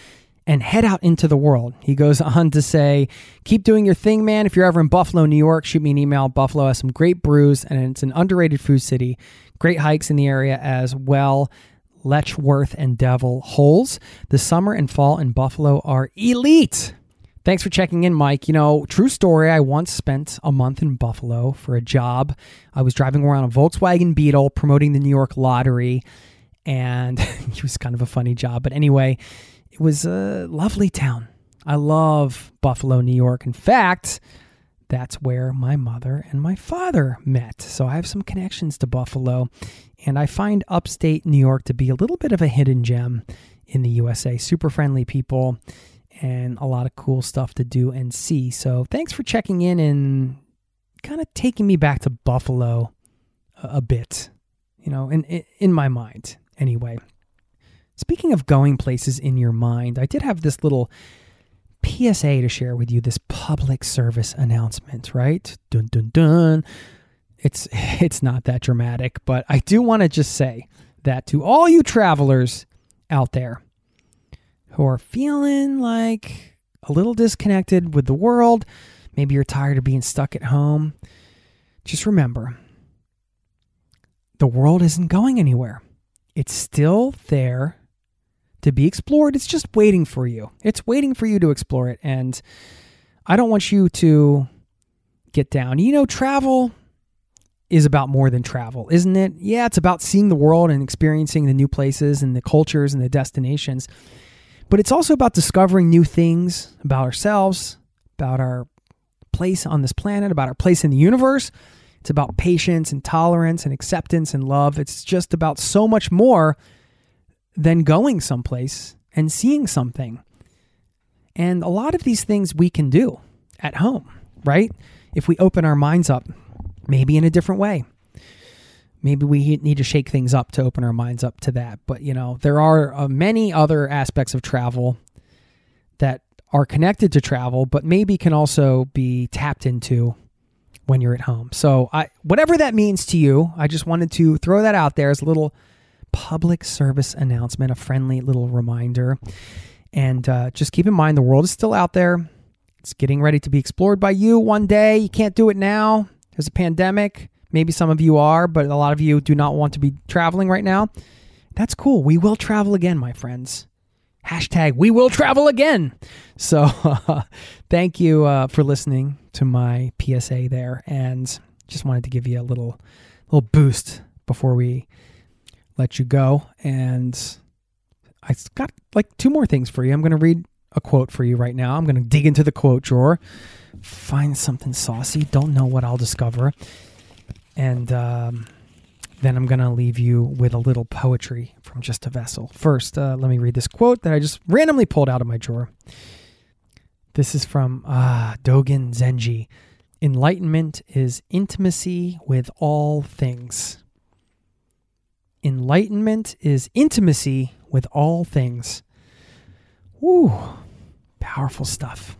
and head out into the world. He goes on to say, Keep doing your thing, man. If you're ever in Buffalo, New York, shoot me an email. Buffalo has some great brews and it's an underrated food city. Great hikes in the area as well. Letchworth and Devil Holes. The summer and fall in Buffalo are elite. Thanks for checking in, Mike. You know, true story. I once spent a month in Buffalo for a job. I was driving around a Volkswagen Beetle promoting the New York lottery, and it was kind of a funny job. But anyway, was a lovely town. I love Buffalo, New York. In fact, that's where my mother and my father met. So I have some connections to Buffalo, and I find upstate New York to be a little bit of a hidden gem in the USA. Super friendly people and a lot of cool stuff to do and see. So thanks for checking in and kind of taking me back to Buffalo a, bit, you know, in in my mind anyway. Speaking of going places in your mind, I did have this little PSA to share with you, this public service announcement, right? Dun dun dun. It's it's not that dramatic, but I do want to just say that to all you travelers out there who are feeling like a little disconnected with the world, maybe you're tired of being stuck at home, just remember the world isn't going anywhere. It's still there to be explored. It's just waiting for you. It's waiting for you to explore it. And I don't want you to get down. You know, travel is about more than travel, isn't it? Yeah, it's about seeing the world and experiencing the new places and the cultures and the destinations. But it's also about discovering new things about ourselves, about our place on this planet, about our place in the universe. It's about patience and tolerance and acceptance and love. It's just about so much more than going someplace and seeing something. And a lot of these things we can do at home, right? If we open our minds up, maybe in a different way. Maybe we need to shake things up to open our minds up to that. But, you know, there are uh, many other aspects of travel that are connected to travel, but maybe can also be tapped into when you're at home. So, I, whatever that means to you, I just wanted to throw that out there as a little public service announcement, a friendly little reminder. And uh, just keep in mind the world is still out there. It's getting ready to be explored by you one day. You can't do it now. There's a pandemic. Maybe some of you are, but a lot of you do not want to be traveling right now. That's cool. We will travel again, my friends. Hashtag we will travel again. So thank you uh, for listening to my PSA there. And just wanted to give you a little little boost before we let you go. And I got like two more things for you. I'm going to read a quote for you right now. I'm going to dig into the quote drawer, find something saucy. Don't know what I'll discover. And um, then I'm going to leave you with a little poetry from Just a Vessel. First, uh, let me read this quote that I just randomly pulled out of my drawer. This is from uh, Dogen Zenji. Enlightenment is intimacy with all things. Enlightenment is intimacy with all things. Woo, powerful stuff.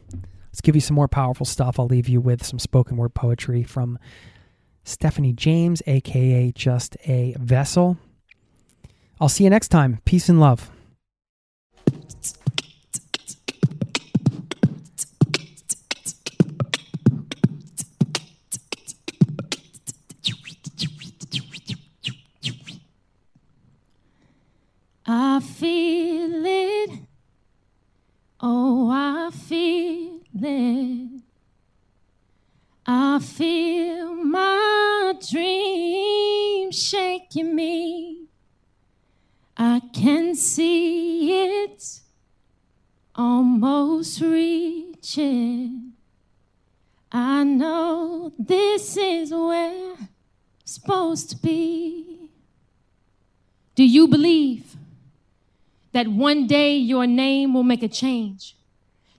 Let's give you some more powerful stuff. I'll leave you with some spoken word poetry from Stephanie James, aka Just a Vessel. I'll see you next time. Peace and love. I feel it. Oh, I feel it. I feel my dream shaking me. I can see it almost reaching. I know this is where it's supposed to be. Do you believe that one day your name will make a change?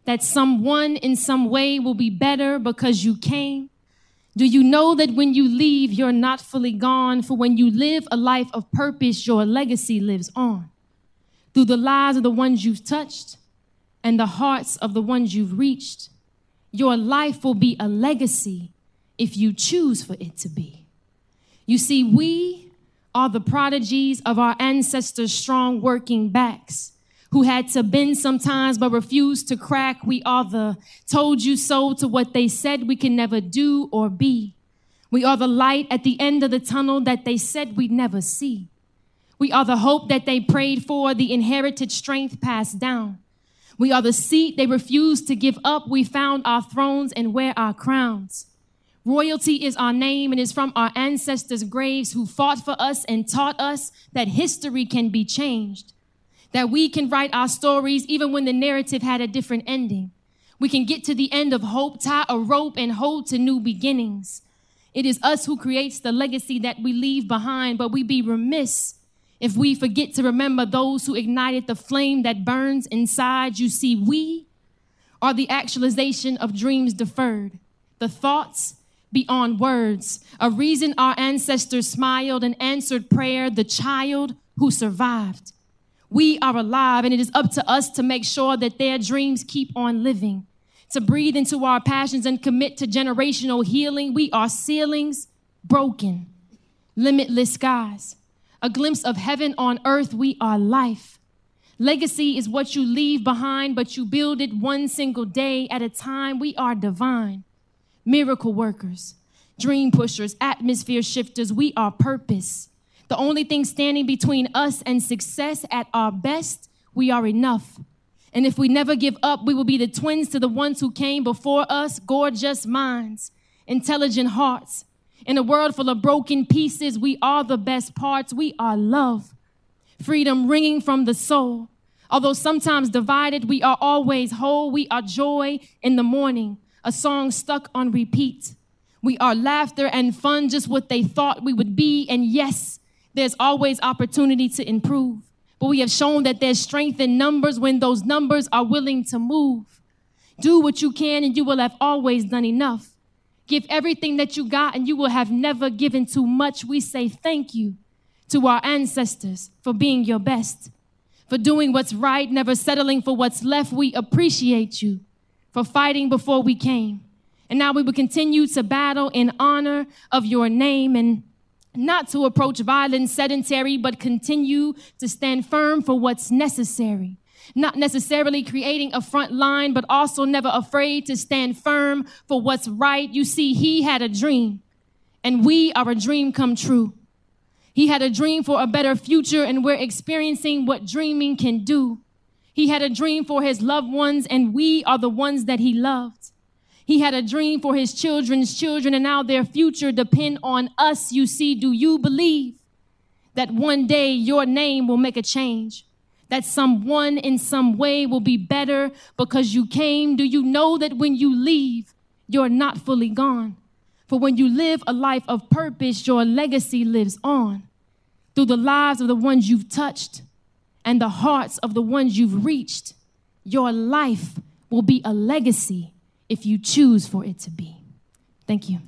That someone in some way will be better because you came? Do you know that when you leave, you're not fully gone? For when you live a life of purpose, your legacy lives on. Through the lives of the ones you've touched and the hearts of the ones you've reached, your life will be a legacy if you choose for it to be. You see, we are the prodigies of our ancestors' strong working backs who had to bend sometimes but refused to crack. We are the told you so to what they said we can never do or be. We are the light at the end of the tunnel that they said we'd never see. We are the hope that they prayed for, the inherited strength passed down. We are the seat they refused to give up. We found our thrones and wear our crowns. Royalty is our name and is from our ancestors' graves who fought for us and taught us that history can be changed that we can write our stories even when the narrative had a different ending. We can get to the end of hope, tie a rope, and hold to new beginnings. It is us who creates the legacy that we leave behind, but we be remiss if we forget to remember those who ignited the flame that burns inside. You see, we are the actualization of dreams deferred, the thoughts beyond words, a reason our ancestors smiled and answered prayer, the child who survived. We are alive, and it is up to us to make sure that their dreams keep on living, to breathe into our passions and commit to generational healing. We are ceilings broken, limitless skies, a glimpse of heaven on earth. We are life. Legacy is what you leave behind, but you build it one single day at a time. We are divine, miracle workers, dream pushers, atmosphere shifters. We are purpose. The only thing standing between us and success at our best, we are enough. And if we never give up, we will be the twins to the ones who came before us, gorgeous minds, intelligent hearts. In a world full of broken pieces, we are the best parts. We are love, freedom ringing from the soul. Although sometimes divided, we are always whole. We are joy in the morning, a song stuck on repeat. We are laughter and fun, just what they thought we would be. And yes, there's always opportunity to improve. But we have shown that there's strength in numbers when those numbers are willing to move. Do what you can and you will have always done enough. Give everything that you got and you will have never given too much. We say thank you to our ancestors for being your best, for doing what's right, never settling for what's left. We appreciate you for fighting before we came. And now we will continue to battle in honor of your name and not to approach violence sedentary, but continue to stand firm for what's necessary. Not necessarily creating a front line, but also never afraid to stand firm for what's right. You see, he had a dream and we are a dream come true. He had a dream for a better future, and we're experiencing what dreaming can do. He had a dream for his loved ones, and we are the ones that he loved. He had a dream for his children's children, and now their future depend on us. You see, do you believe that one day your name will make a change? That someone in some way will be better because you came? Do you know that when you leave, you're not fully gone? For when you live a life of purpose, your legacy lives on through the lives of the ones you've touched and the hearts of the ones you've reached. Your life will be a legacy if you choose for it to be. Thank you.